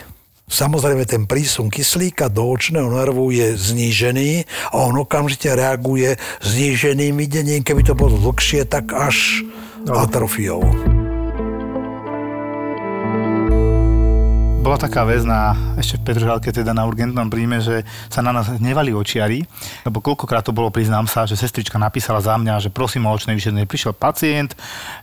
Samozrejme, ten prísun kyslíka do očného nervu je znížený a on okamžite reaguje zníženým videním, keby to bolo dlhšie, tak až atrofiou. Bola taká vec na, ešte v Petržalke, teda na urgentnom príjme, že sa na nás hnevali očiari, lebo koľkokrát to bolo, priznám sa, že sestrička napísala za mňa, že prosím o očné vyšetrenie. Prišiel pacient,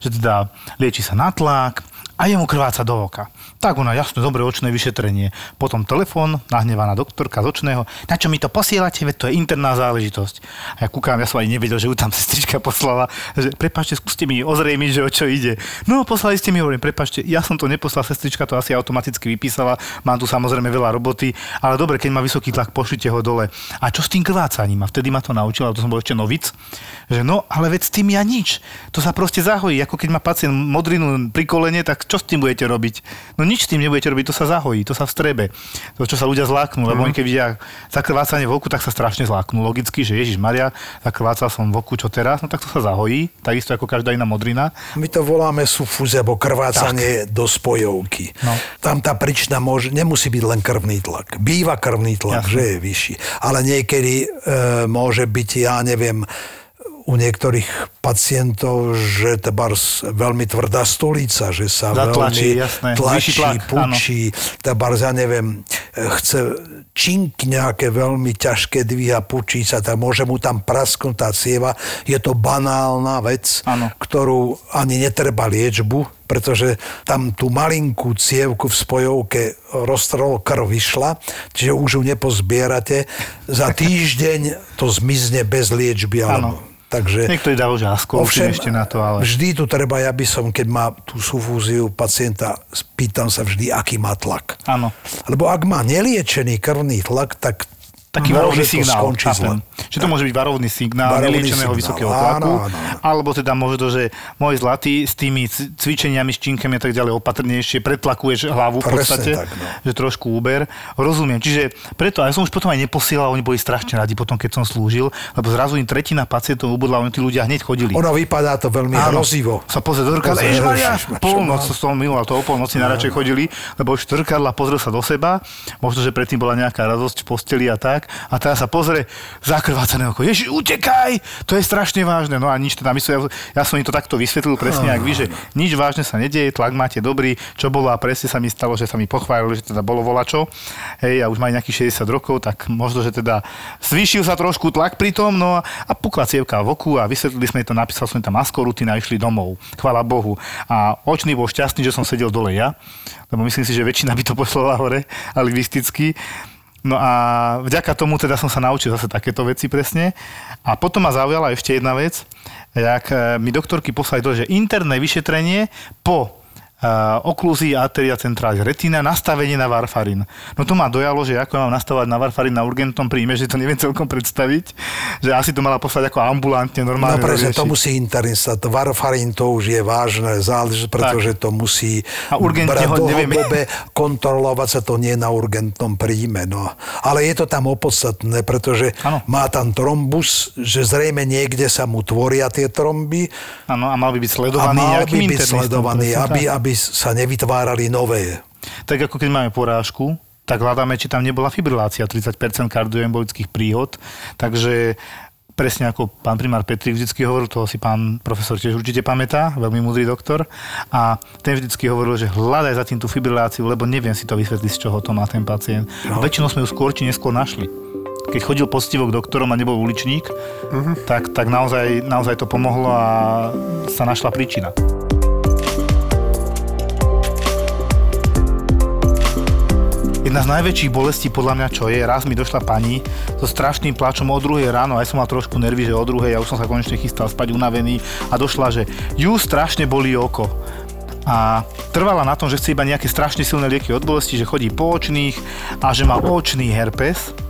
že teda lieči sa na tlak a jemu krváca do oka. Tak ona, jasne, dobre očné vyšetrenie. Potom telefón, nahnevaná doktorka z očného. Na čo mi to posielate, veď to je interná záležitosť. A ja kúkam, ja som ani nevedel, že ju tam (laughs) sestrička poslala. Že, prepačte, skúste mi ozrejmiť, že o čo ide. No, poslali ste mi, hovorím, prepačte, ja som to neposlal, sestrička to asi automaticky vypísala. Mám tu samozrejme veľa roboty, ale dobre, keď má vysoký tlak, pošlite ho dole. A čo s tým krvácaním? A vtedy ma to naučila, to som bol ešte novic, že no, ale veď s tým ja nič. To sa proste zahojí. Ako keď má pacient modrinu pri kolene, tak čo s tým budete robiť? No nič s tým nebudete robiť, to sa zahojí, to sa vstrebe. To, čo sa ľudia zláknú, lebo Mhm. oni keď vidia zakrvácanie v oku, tak sa strašne zláknú. Logicky, že Ježiš Maria, zakrvácal som v oku, čo teraz? No tak to sa zahojí, takisto ako každá iná modrina. My to voláme sufúze, alebo krvácanie do spojovky. No. Tam tá príčina môže, nemusí byť len krvný tlak. Býva krvný tlak, Jasne. že je vyšší. Ale niekedy e, môže byť, ja neviem, u niektorých pacientov, že tebars veľmi tvrdá stolica, že sa Zatlačí, veľmi jasné, tlačí, tlak, pučí, tebars, ja neviem, chce čink nejaké veľmi ťažké dvíha, pučí sa, tak môže mu tam prasknúť tá cieva. Je to banálna vec, Áno. ktorú ani netreba liečbu, pretože tam tú malinkú cievku v spojovke roztrhol krv vyšla, čiže už ju nepozbierate. Za týždeň to zmizne bez liečby. Áno. Takže, Niektorí dávajú, že askolčím ešte na to, ale... vždy tu treba, ja by som, keď má tú sufúziu pacienta, pýtam sa vždy, aký má tlak. Áno. Lebo ak má neliečený krvný tlak, tak taký môže varovný signál. skončiť zle. Čiže to môže byť varovný signál Varovný neliečeného signál, vysokého áno, tlaku, áno, áno. alebo teda môže to, že môj zlatý s tými cvičeniami, s činkami a tak ďalej opatrnejšie, pretlakuješ hlavu v podstate, tak, no. že trošku úber. Rozumiem. Čiže preto, a ja som už potom aj neposielal, oni boli strašne radi potom, keď som slúžil, lebo zrazu im tretina pacientov ubudla, oni tí ľudia hneď chodili. Ono vypadá to veľmi hrozivo. Sa pozrieť do zrkadla, polnoc som miloval, to o polnoci najradšej chodili, lebo už zrkadla pozrel sa do seba, možno, že predtým bola nejaká radosť v posteli a tak, a teraz sa pozrie, zakrvácané oko, Ježiš, utekaj, to je strašne vážne, no a nič teda, myslím, ja, ja som im to takto vysvetlil presne, ak vy, že nič vážne sa nedieje, tlak máte dobrý, čo bolo a presne sa mi stalo, že sa mi pochválili, že teda bolo volačo, hej, a už majú nejakých 60 rokov, tak možno, že teda zvýšil sa trošku tlak pri tom, no a, pukla cievka v oku a vysvetlili sme to, napísal som tam askorutina a išli domov, chvála Bohu. A očný bol šťastný, že som sedel dole ja, lebo myslím si, že väčšina by to poslala hore, alibisticky. No a vďaka tomu teda som sa naučil zase takéto veci presne. A potom ma zaujala ešte jedna vec, jak eh, mi doktorky poslali to, že interné vyšetrenie po oklúzii arteria centrális retina, nastavenie na varfarín. No to ma dojalo, že ako mám nastavovať na varfarín na urgentnom príjme, že to neviem celkom predstaviť, že asi to mala poslať ako ambulantne No normálne. presne, to musí internista. To Varfarín to už je vážne záležitosť, pretože to musí A urgentne ho nevieme. dlhodobé, kontrolovať sa to nie na urgentnom príjme. No. Ale je to tam opodstatné, pretože Áno. má tam trombus, že zrejme niekde sa mu tvoria tie tromby Áno, a mal by byť a sledovaný mal nejakým by byť sledovaný, aby, tak. Aby sa nevytvárali nové. Tak ako keď máme porážku, tak hľadáme, či tam nebola fibrilácia, 30% kardioembolických príhod. Takže presne ako pán primár Petrik vždycky hovoril, toho si pán profesor tiež určite pamätá, veľmi múdry doktor. A ten vždycky hovoril, že hľadaj za tým tú fibriláciu, lebo neviem si to vysvetliť, z čoho to má ten pacient. No. Väčšinou sme ju skôr či neskôr našli. Keď chodil poctivo k doktorom a nebol uličník, uh-huh. tak, tak naozaj, naozaj to pomohlo a sa našla príčina. Jedna z najväčších bolestí podľa mňa čo je, raz mi došla pani so strašným plačom o druhej ráno, aj som mal trošku nervy, že o druhej, ja už som sa konečne chystal spať unavený a došla, že ju strašne bolí oko. a trvala na tom, že chce iba nejaké strašne silné lieky od bolesti, že chodí po očných a že má očný herpes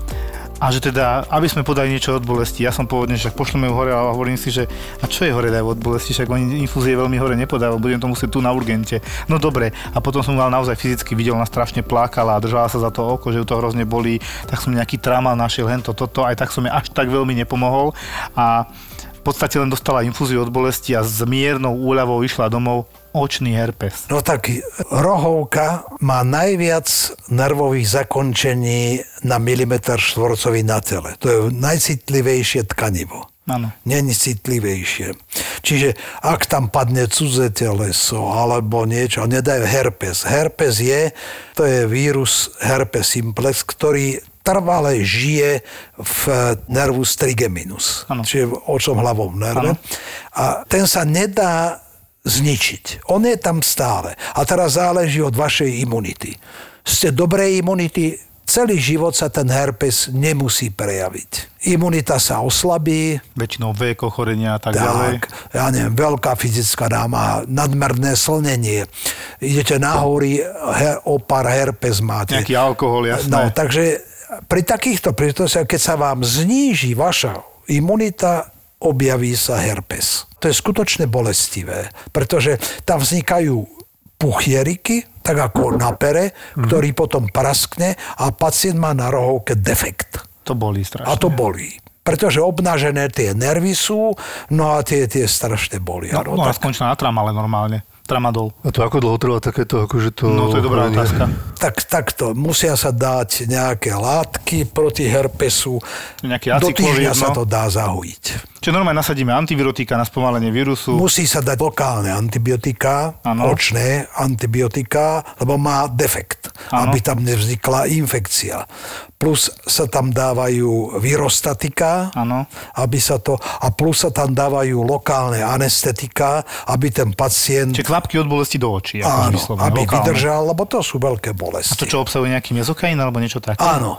a že teda, aby sme podali niečo od bolesti, ja som pôvodne, že pošleme ju hore a hovorím si, že a čo je hore dajú od bolesti, však oni infúzie veľmi hore nepodávajú, budem to musieť tu na urgente. No dobre, a potom som mal naozaj fyzicky videl, ona strašne plakala a držala sa za to oko, že ju to hrozne bolí, tak som nejaký tramal našiel, hento, toto, aj tak som jej až tak veľmi nepomohol. A v podstate len dostala infúziu od bolesti a s miernou úľavou išla domov očný herpes. No tak rohovka má najviac nervových zakončení na milimeter štvorcový na tele. To je najcitlivejšie tkanivo. Áno. Není citlivejšie. Čiže ak tam padne cudze teleso alebo niečo, nedajú herpes. Herpes je, to je vírus herpes simplex, ktorý trvale žije v nervus trigeminus, Áno. čiže v očom hlavom nerve. Áno. A ten sa nedá zničiť. On je tam stále. A teraz záleží od vašej imunity. Ste dobrej imunity, celý život sa ten herpes nemusí prejaviť. Imunita sa oslabí, Väčšinou vek, ochorenia a tak, ďalej. tak, ja neviem, veľká fyzická náma, nadmerné slnenie. Idete na hory, her, opar herpes máte. Nejaký alkohol, jasné. No, takže pri takýchto príležitostiach, keď sa vám zníži vaša imunita, objaví sa herpes. To je skutočne bolestivé, pretože tam vznikajú puchieriky, tak ako na pere, ktorý potom praskne a pacient má na rohovke defekt. To bolí strašne. A to bolí. Pretože obnažené tie nervy sú, no a tie, tie strašne bolia. No, no, skončila na tramale normálne. Tramadol. A to ako dlho trvá takéto, akože to... No to je dobrá ochorenie? otázka. (laughs) tak takto, musia sa dať nejaké látky proti herpesu. Nejaký Do týždňa sa no. to dá zahojiť. Čiže normálne nasadíme antivirotika na spomalenie vírusu. Musí sa dať lokálne antibiotika, Áno. očné antibiotika, lebo má defekt, Áno. aby tam nevznikla infekcia. Plus sa tam dávajú virostatika, Áno. aby sa to, a plus sa tam dávajú lokálne anestetika, aby ten pacient Čiže kvapky od bolesti do očí. áno, vyslovene, aby lokálne. vydržal, lebo to sú veľké A bolesti. to čo obsahuje nejaký mezokain alebo niečo také? Áno.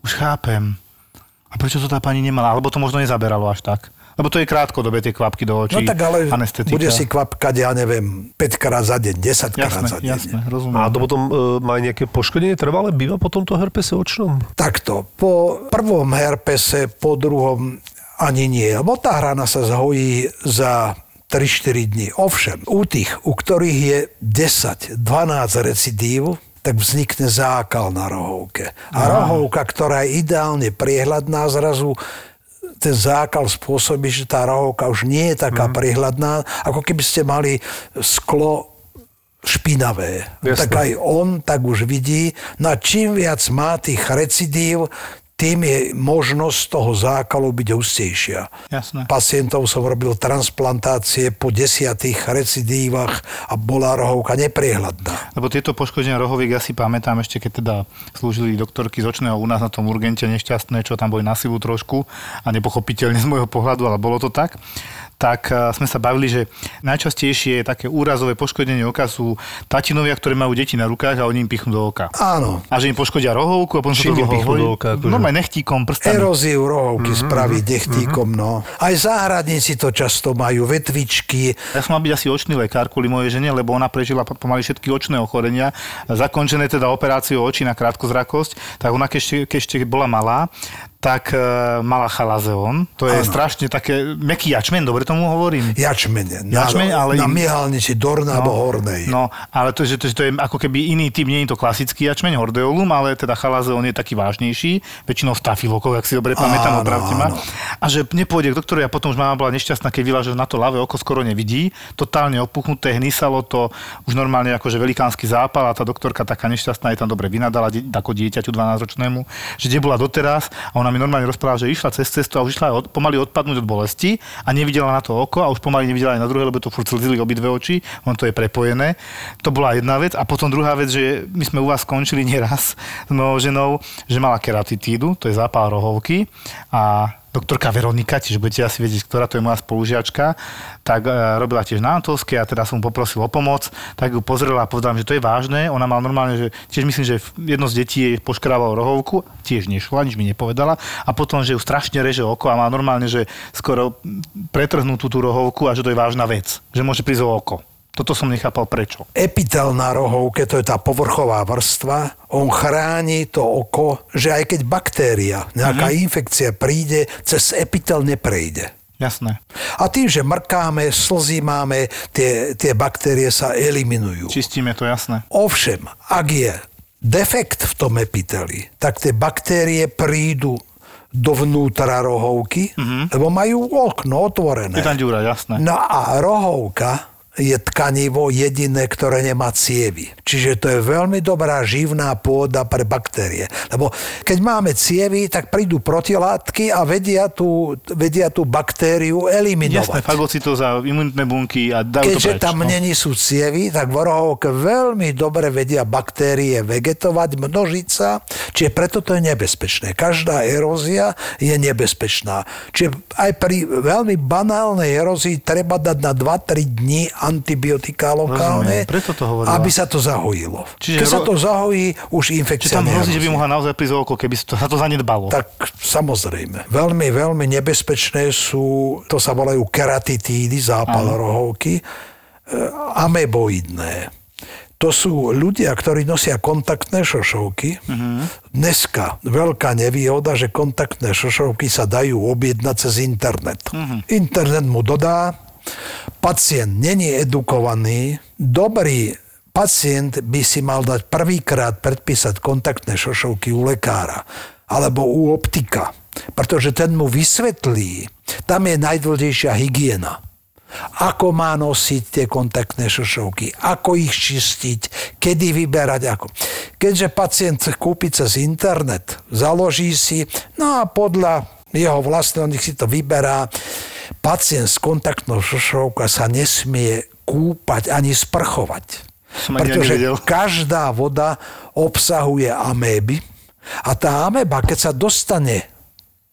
Už chápem. A prečo to tá pani nemala? Alebo to možno nezaberalo až tak? Lebo to je krátkodobé tie kvapky do očí. No tak ale anestetika. bude si kvapkať, ja neviem, 5 krát za deň, 10 krát Jasné, za deň. jasné, rozumiem. A to potom e, má nejaké poškodenie trvalé? Býva po tomto herpese očnom? Takto, po prvom herpese, po druhom ani nie, lebo tá hrana sa zhojí za 3-4 dní. Ovšem, u tých, u ktorých je 10-12 recidív, tak vznikne zákal na rohovke. A rohovka, ktorá je ideálne priehľadná, zrazu ten zákal spôsobí, že tá rohovka už nie je taká prihľadná, ako keby ste mali sklo špinavé. Jasné. Tak aj on tak už vidí. No a čím viac má tých recidív, tým je možnosť toho zákalu byť hustejšia. Jasné. Pacientov som robil transplantácie po desiatých recidívach a bola rohovka nepriehľadná. Lebo tieto poškodenia rohoviek ja si pamätám ešte, keď teda slúžili doktorky z očného u nás na tom urgente nešťastné, čo tam boli na silu trošku a nepochopiteľne z môjho pohľadu, ale bolo to tak tak eh, sme sa bavili, že najčastejšie také úrazové poškodenie oka sú tatinovia, ktorí majú deti na rukách a oni im pichnú do oka. Áno. A že im poškodia rohovku a potom Čím sa to pichnú do oka, akože? Normálne nechtíkom, prstami. Eróziu rohovky mm-hmm, spraviť nechtíkom, no. Aj záhradníci to často majú, vetvičky. Ja som mal byť asi očný lekár kvôli mojej žene, lebo ona prežila po- pomaly všetky očné ochorenia, zakončené teda operáciou očí na krátkozrakosť, tak ona keď ešte bola malá, tak e, mala chalazeón. To je Áno. strašne také, meký jačmen, dobre tomu hovorím? Jačmene. Na, ale na myhalnici Dorna no, alebo Hornej. No, ale to, že to, že to je ako keby iný typ, nie je to klasický jačmeň, hordeolum, ale teda chalazeón je taký vážnejší, väčšinou stafilokok, ak si dobre pamätám, opravte ma. A že nepôjde k doktorovi a potom už mama bola nešťastná, keď videla, že na to ľavé oko skoro nevidí, totálne opuchnuté, hnysalo to, už normálne akože velikánsky zápal a tá doktorka taká nešťastná je tam dobre vynadala ako dieťaťu 12-ročnému, že kde bola doteraz a ona mi normálne rozprávala, že išla cez cestu a už išla od, pomaly odpadnúť od bolesti a nevidela na to oko a už pomaly nevidela aj na druhé, lebo to furt slzili obidve oči, on to je prepojené. To bola jedna vec a potom druhá vec, že my sme u vás skončili (laughs) nieraz s mojou ženou, že mala keratitídu, to je zápal rohovky a doktorka Veronika, tiež budete asi vedieť, ktorá to je moja spolužiačka, tak e, robila tiež na Antolskej a teda som poprosil o pomoc, tak ju pozrela a povedala že to je vážne. Ona mala normálne, že tiež myslím, že jedno z detí jej poškrávalo rohovku, tiež nešla, nič mi nepovedala a potom, že ju strašne reže oko a má normálne, že skoro pretrhnutú tú rohovku a že to je vážna vec, že môže prísť o oko. Toto som nechápal prečo. Epitel na rohovke, to je tá povrchová vrstva, on chráni to oko, že aj keď baktéria, nejaká Mhm. infekcia príde, cez epitel neprejde. Jasné. A tým, že mrkáme, slzy máme, tie, tie baktérie sa eliminujú. Čistíme to, jasné. Ovšem, ak je defekt v tom epiteli, tak tie baktérie prídu dovnútra rohovky, lebo majú okno otvorené. Je tam ďura, jasné. No a rohovka je tkanivo jediné, ktoré nemá cievy. Čiže to je veľmi dobrá živná pôda pre baktérie. Lebo keď máme cievy, tak prídu protilátky a vedia tú, vedia tú baktériu Jasné, eliminovať. fagocitoza, imunitné bunky a dajú to Keďže preč. tam no. není sú cievy, tak v rohovke veľmi dobre vedia baktérie vegetovať, množiť sa, čiže preto to je nebezpečné. Každá erózia je nebezpečná. Čiže aj pri veľmi banálnej erózii treba dať na 2-3 dní antibiotika lokálne, Rozumiem, preto to hovorila. aby sa to zahojilo. Čiže Keď sa ro- to zahojí, už Čiže infekcia tam hrozí, že by mohla naozaj prísť oko, keby sa to, sa zanedbalo. Tak samozrejme. Veľmi, veľmi nebezpečné sú, to sa volajú keratitídy, zápal rohovky, e, ameboidné. To sú ľudia, ktorí nosia kontaktné šošovky. Dneska veľká nevýhoda, že kontaktné šošovky sa dajú objednať cez internet. Internet mu dodá, pacient není edukovaný, dobrý pacient by si mal dať prvýkrát predpísať kontaktné šošovky u lekára alebo u optika, pretože ten mu vysvetlí, tam je najdôležitejšia hygiena. Ako má nosiť tie kontaktné šošovky, ako ich čistiť, kedy vyberať, ako. Keďže pacient kúpiť cez internet, založí si, no a podľa jeho vlastného, nech si to vyberá, pacient s kontaktnou šošovkou sa nesmie kúpať ani sprchovať. Som Pretože každá voda obsahuje améby a tá améba, keď sa dostane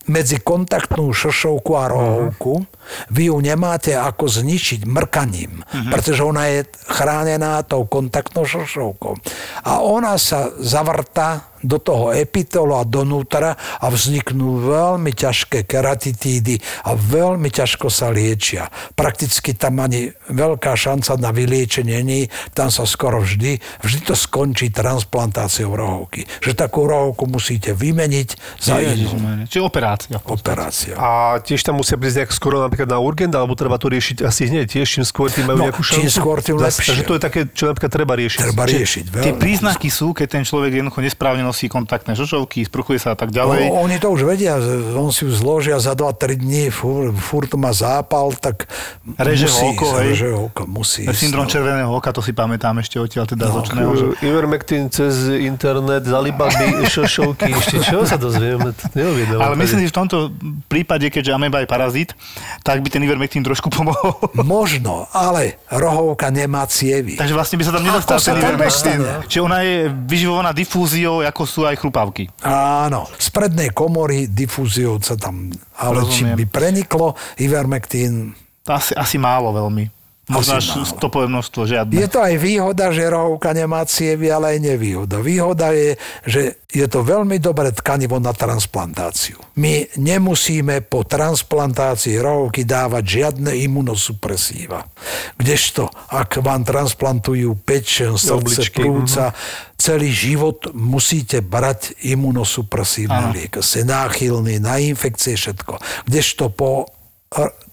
medzi kontaktnú šošovku a rohovku, vy ju nemáte ako zničiť mrkaním, pretože ona je chránená tou kontaktnou šošovkou. A ona sa zavrta do toho epitelu a donútra a vzniknú veľmi ťažké keratitídy a veľmi ťažko sa liečia. Prakticky tam ani veľká šanca na vyliečenie nie, tam sa skoro vždy, vždy to skončí transplantáciou rohovky. Že takú rohovku musíte vymeniť za inú. Čiže operácia. operáciu. A tiež tam musia prísť nejak skoro napríklad na urgent, alebo treba to riešiť asi hneď tiež, čím skôr tým majú No, nejakú šancu. čím skôr, tým lepšie. Takže to je také, čo napríklad treba riešiť. Treba riešiť. Tie veľmi. príznaky sú, keď ten človek jednoducho nesprávne nosí kontaktné šošovky, sprchuje sa a tak ďalej. No, oni to už vedia, on si ju zložia za 2-3 dní, furt, furt má zápal, tak Reže musí, oko, hej. reže oko, musí Syndrom no. červeného oka, to si pamätám ešte odtiaľ teda z No, očného. že... Ivermectin cez internet, zalibaby, (laughs) šošovky, ešte čo sa dozvieme? To neuviedol. Ale myslím, že v tomto prípade, keďže ameba je parazit, tak by ten Ivermectin trošku pomohol. Možno, ale rohovka nemá cievy. Takže vlastne by sa tam nedostal ten Ivermectin. Čiže ona je vyživovaná difúziou, ako sú aj chrupavky. Áno, z prednej komory difúziou sa tam, ale Rozumiem. by preniklo Ivermectin, Asi, asi málo veľmi. Možno Asi až málo. stopové množstvo, žiadne. Je to aj výhoda, že rohovka nemá cievy, ale aj nevýhoda. Výhoda je, že je to veľmi dobré tkanivo na transplantáciu. My nemusíme po transplantácii rohovky dávať žiadne imunosupresíva. Kdežto, ak vám transplantujú pečen, srdce, Obličky, prúca, celý život musíte brať imunosupresívne Áno. liek. Ste náchylní na infekcie, všetko. Kdežto po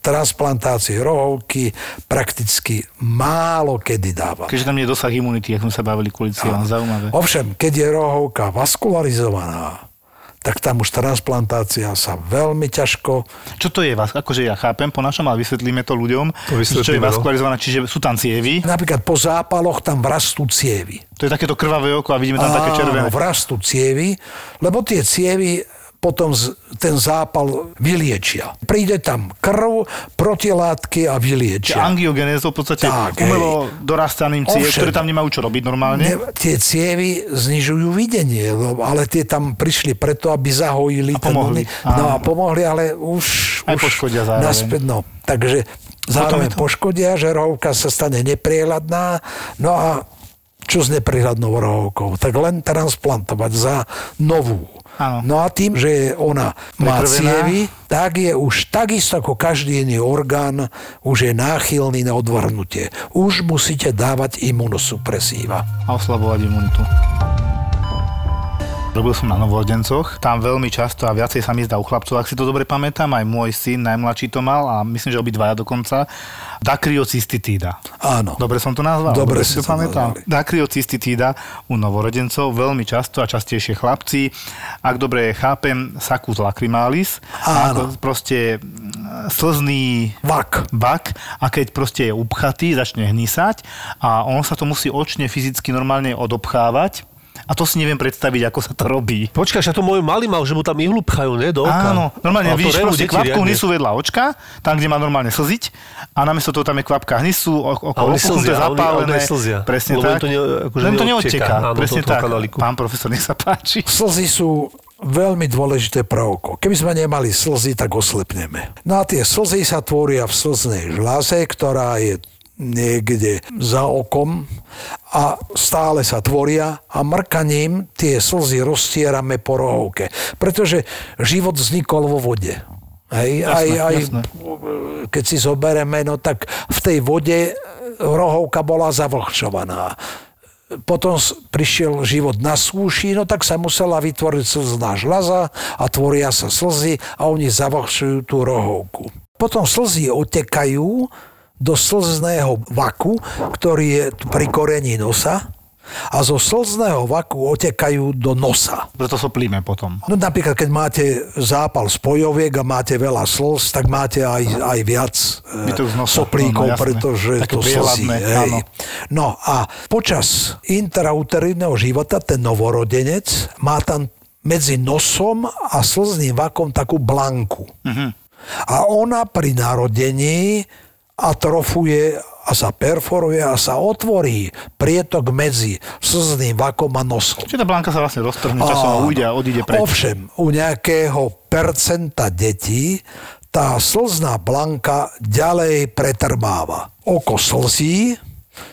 transplantácii rohovky prakticky málo kedy dáva. Keďže tam je dosah imunity, ako sme sa bavili kvôli cieľom, zaujímavé. Ovšem, keď je rohovka vaskularizovaná, tak tam už transplantácia sa veľmi ťažko... Čo to je vás? Akože ja chápem po našom, ale vysvetlíme to ľuďom. To čo je vysvetlíme, no. vaskularizovaná, čiže sú tam cievy. Napríklad po zápaloch tam vrastú cievy. To je takéto krvavé oko a vidíme tam také červené. Áno, vrastú cievy, lebo tie cievy potom ten zápal vyliečia. Príde tam krv, protilátky a vyliečia. angiogenézou v podstate Tak, umelo dorastaným ciev, ktoré tam nemajú čo robiť normálne. Ne, tie cievy znižujú videnie, lebo- ale tie tam prišli preto, aby zahojili A pomohli. ten... No a pomohli, ale už... Aj už poškodia zároveň. Naspäť, no. Takže zároveň je to- poškodia, že rohovka sa stane nepriehľadná. No a čo s neprihľadnou rohovkou? Tak len transplantovať za novú. Áno. No a tým, že ona má cievy, tak je už takisto ako každý iný orgán, už je náchylný na odvrhnutie. Už musíte dávať imunosupresíva. A oslabovať imunitu. Robil som na novorodencoch, tam veľmi často a viacej sa mi zdá u chlapcov, ak si to dobre pamätám, aj môj syn najmladší to mal a myslím, že obidvaja dokonca, dakriocystitída. Áno. Dobre som to nazval? Dobre si si to pamätám. Dakriocystitída u novorodencov, veľmi často a častejšie chlapci, ak dobre chápem, sakus lacrimalis, Áno. ako proste mm, slzný Vak. bak a keď proste je upchatý, začne hnisať a on sa to musí očne fyzicky normálne odobchávať a to si neviem predstaviť, ako sa to robí. Počkaj, však to môj malý mal, že mu tam ihlu pchajú, ne, do oka. Áno, normálne A vidíš proste kvapku hnisu vedľa očka, tam, kde má normálne slziť a namiesto toho tam je kvapka hnisu, okolo opuchnuté, zapálené. oni slzia. Presne Lebo tak. to ne- akože Len to neodteká, Presne tak. kanáliku. Pán profesor, nech sa páči. Slzy sú veľmi dôležité prvko. Keby sme nemali slzy, tak oslepneme. No a tie slzy sa tvoria v slznej žláze, ktorá je niekde za okom a stále sa tvoria a mrkaním tie slzy roztierame po rohovke. Pretože život vznikol vo vode. Hej, Jasné, aj, aj jasné. keď si zobereme, no tak v tej vode rohovka bola zavlhčovaná. Potom prišiel život na súši, no tak sa musela vytvoriť slzná žľaza a tvoria sa slzy a oni zavlhčujú tú rohovku. Potom slzy otekajú do slzného vaku, ktorý je pri korení nosa a zo slzného vaku otekajú do nosa. Preto soplíme potom. No napríklad, keď máte zápal spojoviek a máte veľa slz, tak máte aj, aj viac e, nosa, soplíkov, no, jasné. pretože Také to slzí. No a počas intrauterínneho života ten novorodenec má tam medzi nosom a slzným vakom takú blanku. Mhm. A ona pri narodení atrofuje a sa perforuje a sa otvorí prietok medzi slzným vakom a nosom. Čiže tá blanka sa vlastne roztrhne časom a ujde a odíde preč. Ovšem, u nejakého percenta detí tá slzná blanka ďalej pretrmáva. Oko slzí,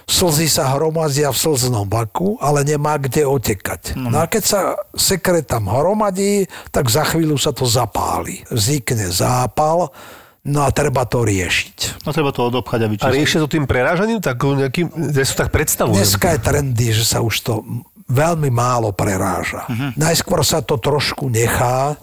slzy sa hromazia v slznom vaku, ale nemá kde otekať. No a keď sa sekret tam hromadí, tak za chvíľu sa to zapáli. Vznikne zápal, no a treba to riešiť. No treba to odobchať a A vyčistiť. riešia to tým prerážaním, tak nejakým, ja si tak predstavujem. Dneska je trendy, že sa už to veľmi málo preráža. Mhm. Najskôr sa to trošku nechá,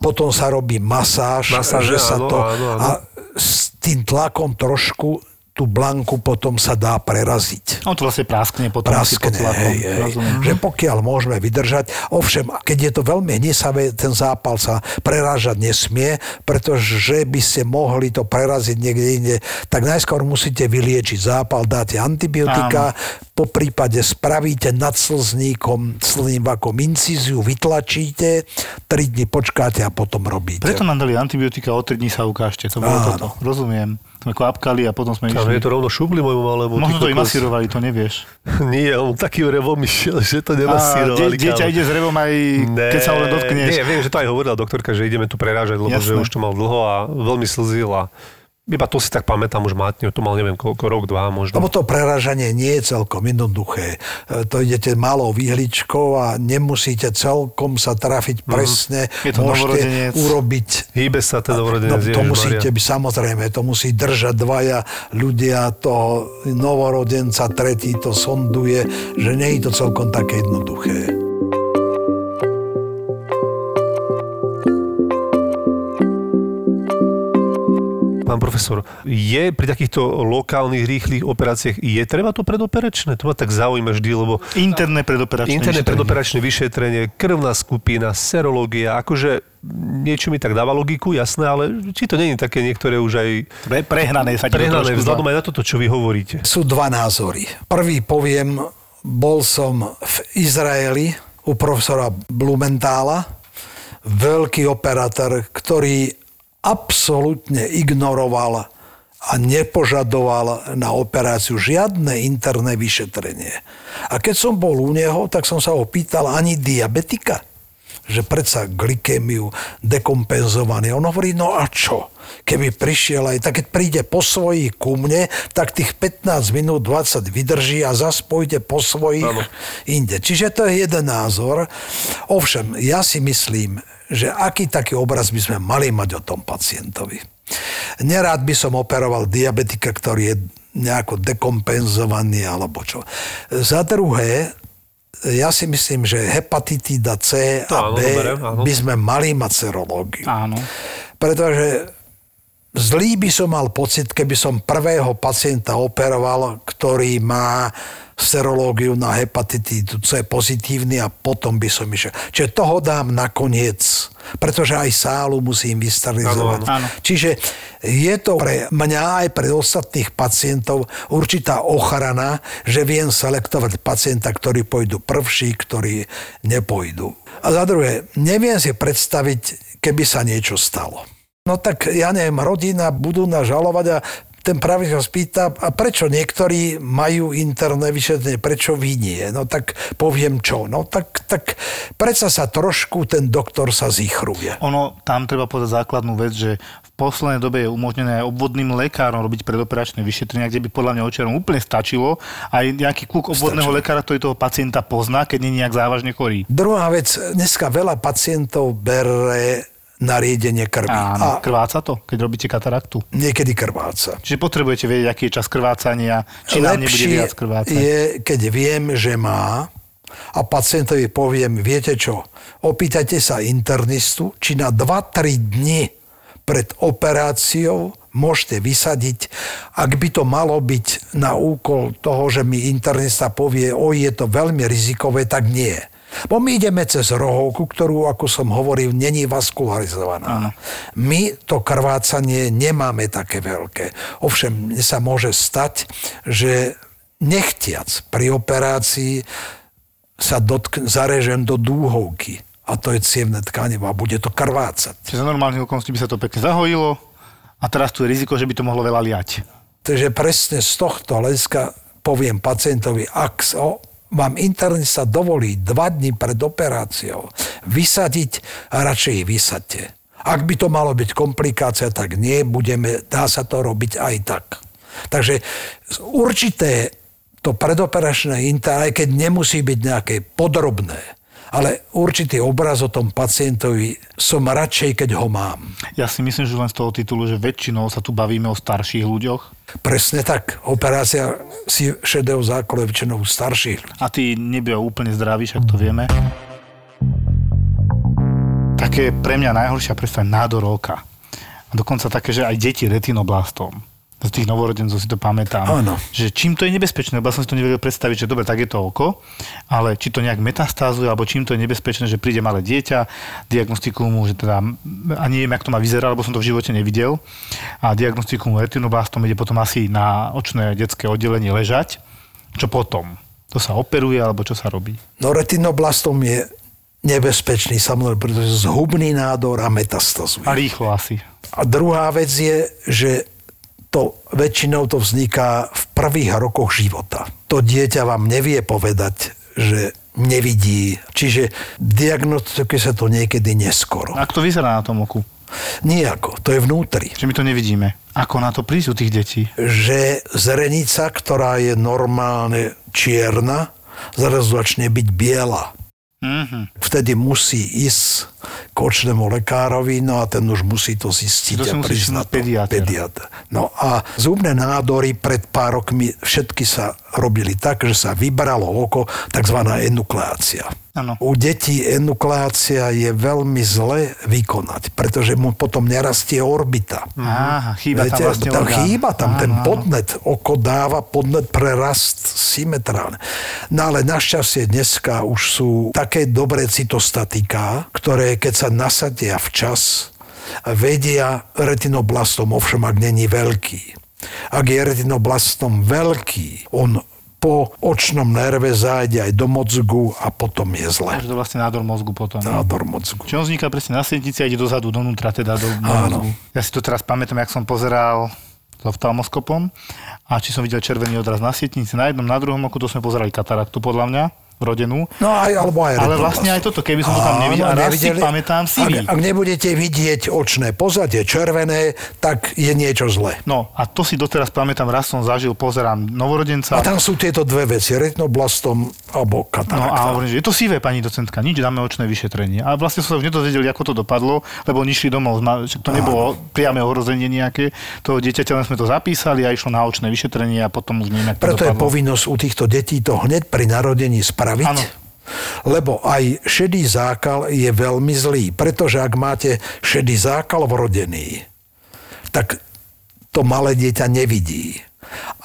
potom sa robí masáž, Masáže, že sa áno, to... áno, áno. A s tým tlakom trošku tú blanku potom sa dá preraziť. On to vlastne praskne potom. tlakom. hej, hej. Rozumiem. Že pokiaľ môžeme vydržať, ovšem, keď je to veľmi hnisavé, ten zápal sa prerážať nesmie, pretože by ste mohli to preraziť niekde inde, tak najskôr musíte vyliečiť zápal, dáte antibiotika, po prípade spravíte nad slzníkom, slzným vakom incíziu, vytlačíte, 3 dní počkáte a potom robíte. Preto nám dali antibiotika, o 3 dní sa ukážte. To bolo Áno. toto. Rozumiem. Sme kvapkali a potom sme išli. je to rovno šubli môjmu malému. Možno to masírovali, to nevieš. (laughs) Nie, on takým revom išiel, že to A nemasírovali. die, dieťa kámo. ide s revom aj keď sa ho dotkneš. Nie, viem, že to aj hovorila doktorka, že ideme tu prerážať, lebo že Jasné. už to mal dlho a veľmi slzil a iba to si tak pamätám už mátne, to mal neviem koľko, rok, dva možno. Lebo to preražanie nie je celkom jednoduché. E, To idete malou výhličkou a nemusíte celkom sa trafiť presne. Mhm. Je to novorodenec. urobiť Hýbe sa ten novorodenec, No, to Ježišmaria. musíte byť, samozrejme, to musí držať dvaja ľudia toho novorodenca, tretí to sonduje, že nie je to celkom také jednoduché. Pán profesor, je pri takýchto lokálnych rýchlych operáciách, je treba to predoperačné? To ma tak zaujíma vždy, lebo Interné predoperačné interné vyšetrenie. predoperačné vyšetrenie, krvná skupina, serológia, akože niečo mi tak dáva logiku, jasné, ale či to je také niektoré už aj Pre, prehnané sa prehnané vzhľadom aj na toto, čo vy hovoríte. Sú dva názory. Prvý poviem, bol som v Izraeli u profesora Blumentála, veľký operátor, ktorý absolútne ignoroval a nepožadoval na operáciu žiadne interné vyšetrenie. A keď som bol u neho, tak som sa ho pýtal ani diabetika, že predsa glykémiu dekompenzovaný. On hovorí, no a čo? Keby prišiel aj, tak keď príde po svojich ku mne, tak tých 15 minút 20 vydrží a zas pôjde po svojich Áno. inde. Čiže to je jeden názor. Ovšem, ja si myslím, že aký taký obraz by sme mali mať o tom pacientovi. Nerád by som operoval diabetika, ktorý je nejako dekompenzovaný alebo čo. Za druhé, ja si myslím, že hepatitída C a Áno, B dobre, áno. by sme mali mať serológiu. Áno. Pretože zlý by som mal pocit, keby som prvého pacienta operoval, ktorý má serológiu na hepatitídu C pozitívny a potom by som išiel. Čiže toho dám nakoniec, pretože aj sálu musím vysterilizovať. Áno, áno. Čiže je to pre mňa aj pre ostatných pacientov určitá ochrana, že viem selektovať pacienta, ktorí pôjdu prvší, ktorí nepôjdu. A za druhé, neviem si predstaviť, keby sa niečo stalo. No tak ja neviem, rodina budú nás žalovať a ten právnik sa spýta, a prečo niektorí majú interné vyšetrenie, prečo vy nie? No tak poviem čo. No tak, tak predsa sa trošku ten doktor sa zichruje. Ono, tam treba povedať základnú vec, že v poslednej dobe je umožnené aj obvodným lekárom robiť predoperačné vyšetrenia, kde by podľa mňa očiarom úplne stačilo aj nejaký kľúk obvodného Stačilo. lekára, ktorý toho pacienta pozná, keď nie je nejak závažne chorý. Druhá vec, dneska veľa pacientov bere nariedenie krvi. Áno, A krváca to, keď robíte kataraktu. niekedy krváca. Čiže potrebujete vedieť, aký je čas krvácania, či nám nebude viac krvácať. je, keď viem, že má a pacientovi poviem, viete čo, opýtajte sa internistu, či na 2-3 dni pred operáciou môžete vysadiť, ak by to malo byť na úkol toho, že mi internista povie, oj, je to veľmi rizikové, tak nie. Bo my ideme cez rohovku, ktorú, ako som hovoril, není vaskularizovaná. My to krvácanie nemáme také veľké. Ovšem, sa môže stať, že nechtiac pri operácii sa dotkn- zarežem do dúhovky a to je cievne tkanivo a bude to krvácať. Čiže za normálnych okolností by sa to pekne zahojilo a teraz tu je riziko, že by to mohlo veľa liať. Takže presne z tohto hľadiska poviem pacientovi, ak sa- vám internista dovolí dva dní pred operáciou vysadiť, radšej ich vysadte. Ak by to malo byť komplikácia, tak nie, budeme, dá sa to robiť aj tak. Takže určité to predoperačné inter, aj keď nemusí byť nejaké podrobné, ale určitý obraz o tom pacientovi som radšej, keď ho mám. Ja si myslím, že len z toho titulu, že väčšinou sa tu bavíme o starších ľuďoch Presne tak. Operácia si šedého zákola väčšinou starších. a tí nebývajú úplne zdraví, však to vieme. Také pre mňa najhoršia predstava je nádor oka. A dokonca také, že aj deti retinoblastom. Z tých novorodencov si to pamätám. Áno. Že čím to je nebezpečné, lebo ja som si to nevedel predstaviť, že dobre, tak je to oko, ale či to nejak metastázuje, alebo čím to je nebezpečné, že príde malé dieťa, diagnostikujú mu, že teda, a neviem, jak to má vyzerať, lebo som to v živote nevidel, a diagnostikujú mu retinoblastom, ide potom asi na očné detské oddelenie ležať. Čo potom? To sa operuje, alebo čo sa robí? No retinoblastom je nebezpečný samozrejme, pretože zhubný nádor a metastazuje. A rýchlo asi. A druhá vec je, že to väčšinou to vzniká v prvých rokoch života. To dieťa vám nevie povedať, že nevidí. Čiže diagnostikuje sa to niekedy neskoro. Ak to vyzerá na tom oku? Nijako, to je vnútri. Že my to nevidíme. Ako na to prísť u tých detí? Že zrenica, ktorá je normálne čierna, zrazu začne byť biela. Mhm. Vtedy musí ísť k očnému lekárovi, no a ten už musí to zistiť To a priznať pediatér. pediatr. No a zubné nádory pred pár rokmi všetky sa robili tak, že sa vybralo oko, tzv. enukleácia. Áno. U detí enukleácia je veľmi zle vykonať, pretože mu potom nerastie orbita. Aha, chýba tam Viete, vlastne tam orgán. chýba tam Áno, ten podnet. Oko dáva podnet pre rast symetrálne. No ale našťastie dneska už sú také dobré cytostatiká, ktoré keď sa nasadia včas, vedia retinoblastom, ovšem ak není veľký. Ak je retinoblastom veľký, on po očnom nerve zájde aj do mozgu a potom je zle. Takže to vlastne nádor mozgu potom. Nádor mozgu. Čiže on vzniká presne na sietnici a ide dozadu, donútra, teda do, Áno. mozgu. Ja si to teraz pamätám, jak som pozeral s oftalmoskopom a či som videl červený odraz na sietnici na jednom, na druhom oku, to sme pozerali kataraktu podľa mňa, rodenú. No aj, alebo aj Ale vlastne aj toto, keby som to tam nevidel, a raz si pamätám sivý. Ak, ak nebudete vidieť očné pozadie červené, tak je niečo zlé. No a to si doteraz pamätám, raz som zažil, pozerám novorodenca. A tam sú tieto dve veci, retinoblastom alebo No katarakta. a hovorím, že je to sivé, pani docentka, nič, dáme očné vyšetrenie. A vlastne som sa už nedozvedeli, ako to dopadlo, lebo oni išli domov, to nebolo priame ohrozenie nejaké toho dieťaťa, len sme to zapísali a išlo na očné vyšetrenie a potom už neviem, Preto je dopadlo. povinnosť u týchto detí to hneď pri narodení spraviť. Áno. Lebo aj šedý zákal je veľmi zlý. Pretože ak máte šedý zákal vrodený, tak to malé dieťa nevidí.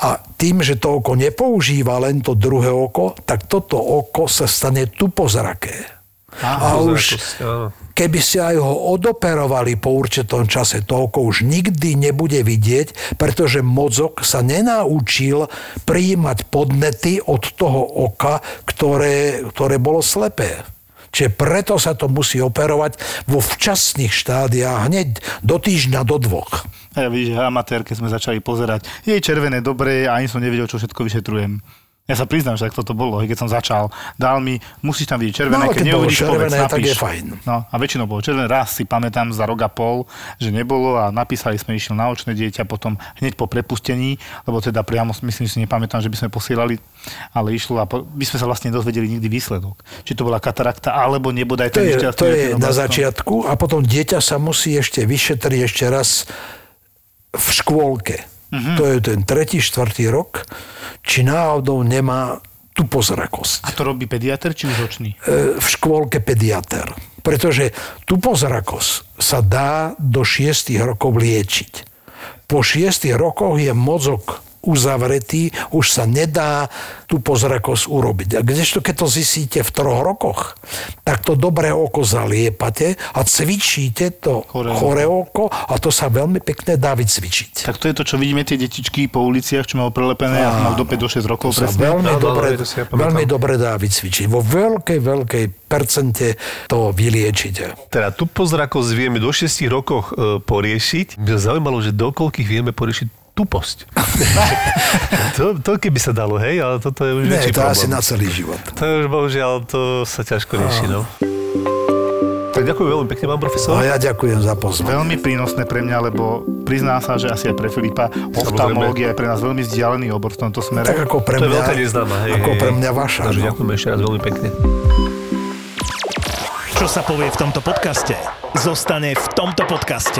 A tým, že to oko nepoužíva len to druhé oko, tak toto oko sa stane tupozraké. A už Pozrakosť, áno. keby ste aj ho odoperovali po určitom čase, to oko už nikdy nebude vidieť, pretože mozog sa nenaučil prijímať podnety od toho oka, ktoré, ktoré bolo slepé. Čiže preto sa to musí operovať vo včasných štádiách, hneď do týždňa, do dvoch. A ja vidíš, amatérke sme začali pozerať. Jej červené dobre a ani som nevedel, čo všetko vyšetrujem. Ja sa priznám, že tak toto bolo, keď som začal. Dal mi, musíš tam vidieť červené, No, keď keď neuvidíš, povedz, tak napíš. je. No a väčšinou bolo červené. Raz si pamätám za rok a pol, že nebolo a napísali sme, išli na očné dieťa potom hneď po prepustení, lebo teda priamo, myslím, si nepamätám, že by sme posielali, ale išlo a po, by sme sa vlastne dozvedeli nikdy výsledok. Či to bola katarakta, alebo nebodaj To ten je, nešťastný to je na začiatku a potom dieťa sa musí ešte vyšetriť ešte raz v škôlke. Mhm. To je ten tretí, štvrtý rok, či náhodou nemá tú pozrakosť. A to robí pediatr či už očný? E, v škôlke pediater. Pretože tú pozrakosť sa dá do 6 rokov liečiť. Po 6 rokoch je mozog uzavretý, už sa nedá tú pozrakosť urobiť. A kdežto keď to zistíte v troch rokoch, tak to dobré oko zaliepate a cvičíte to Choré choré, oko a to sa veľmi pekne dá vycvičiť. Tak to je to, čo vidíme tie detičky po uliciach, čo majú prelepené a majú do 5 do 6 rokov To sa presne. veľmi, áno, dobre, to si ja veľmi dobre dá vycvičiť. Vo veľkej, veľkej percente to vyliečite. Teda tu pozrakosť vieme do 6 rokoch e, poriešiť. Mňa zaujímalo, že do koľkých vieme poriešiť tuposť. (laughs) to, to keby sa dalo, hej, ale toto je už Nie, väčší to problém. asi na celý život. To je už bohužiaľ, to sa ťažko rieši, no. Tak ďakujem veľmi pekne, pán profesor. A ja ďakujem za pozvanie. Veľmi prínosné pre mňa, lebo prizná sa, že asi aj pre Filipa oftalmológia je pre nás veľmi vzdialený obor v tomto smere. Tak ako pre To je mňa, veľká neznáma, hej. ako pre mňa vaša. Takže No. ďakujem ešte raz veľmi pekne. Čo sa povie v tomto podcaste, zostane v tomto podcaste.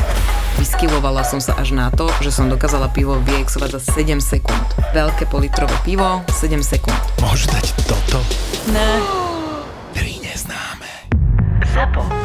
vyskyvovala som sa až na to, že som dokázala pivo vyexovať za 7 sekúnd. Veľké politrové pivo, 7 sekúnd. Môžu dať toto? Ne. Tri neznáme. Zapo.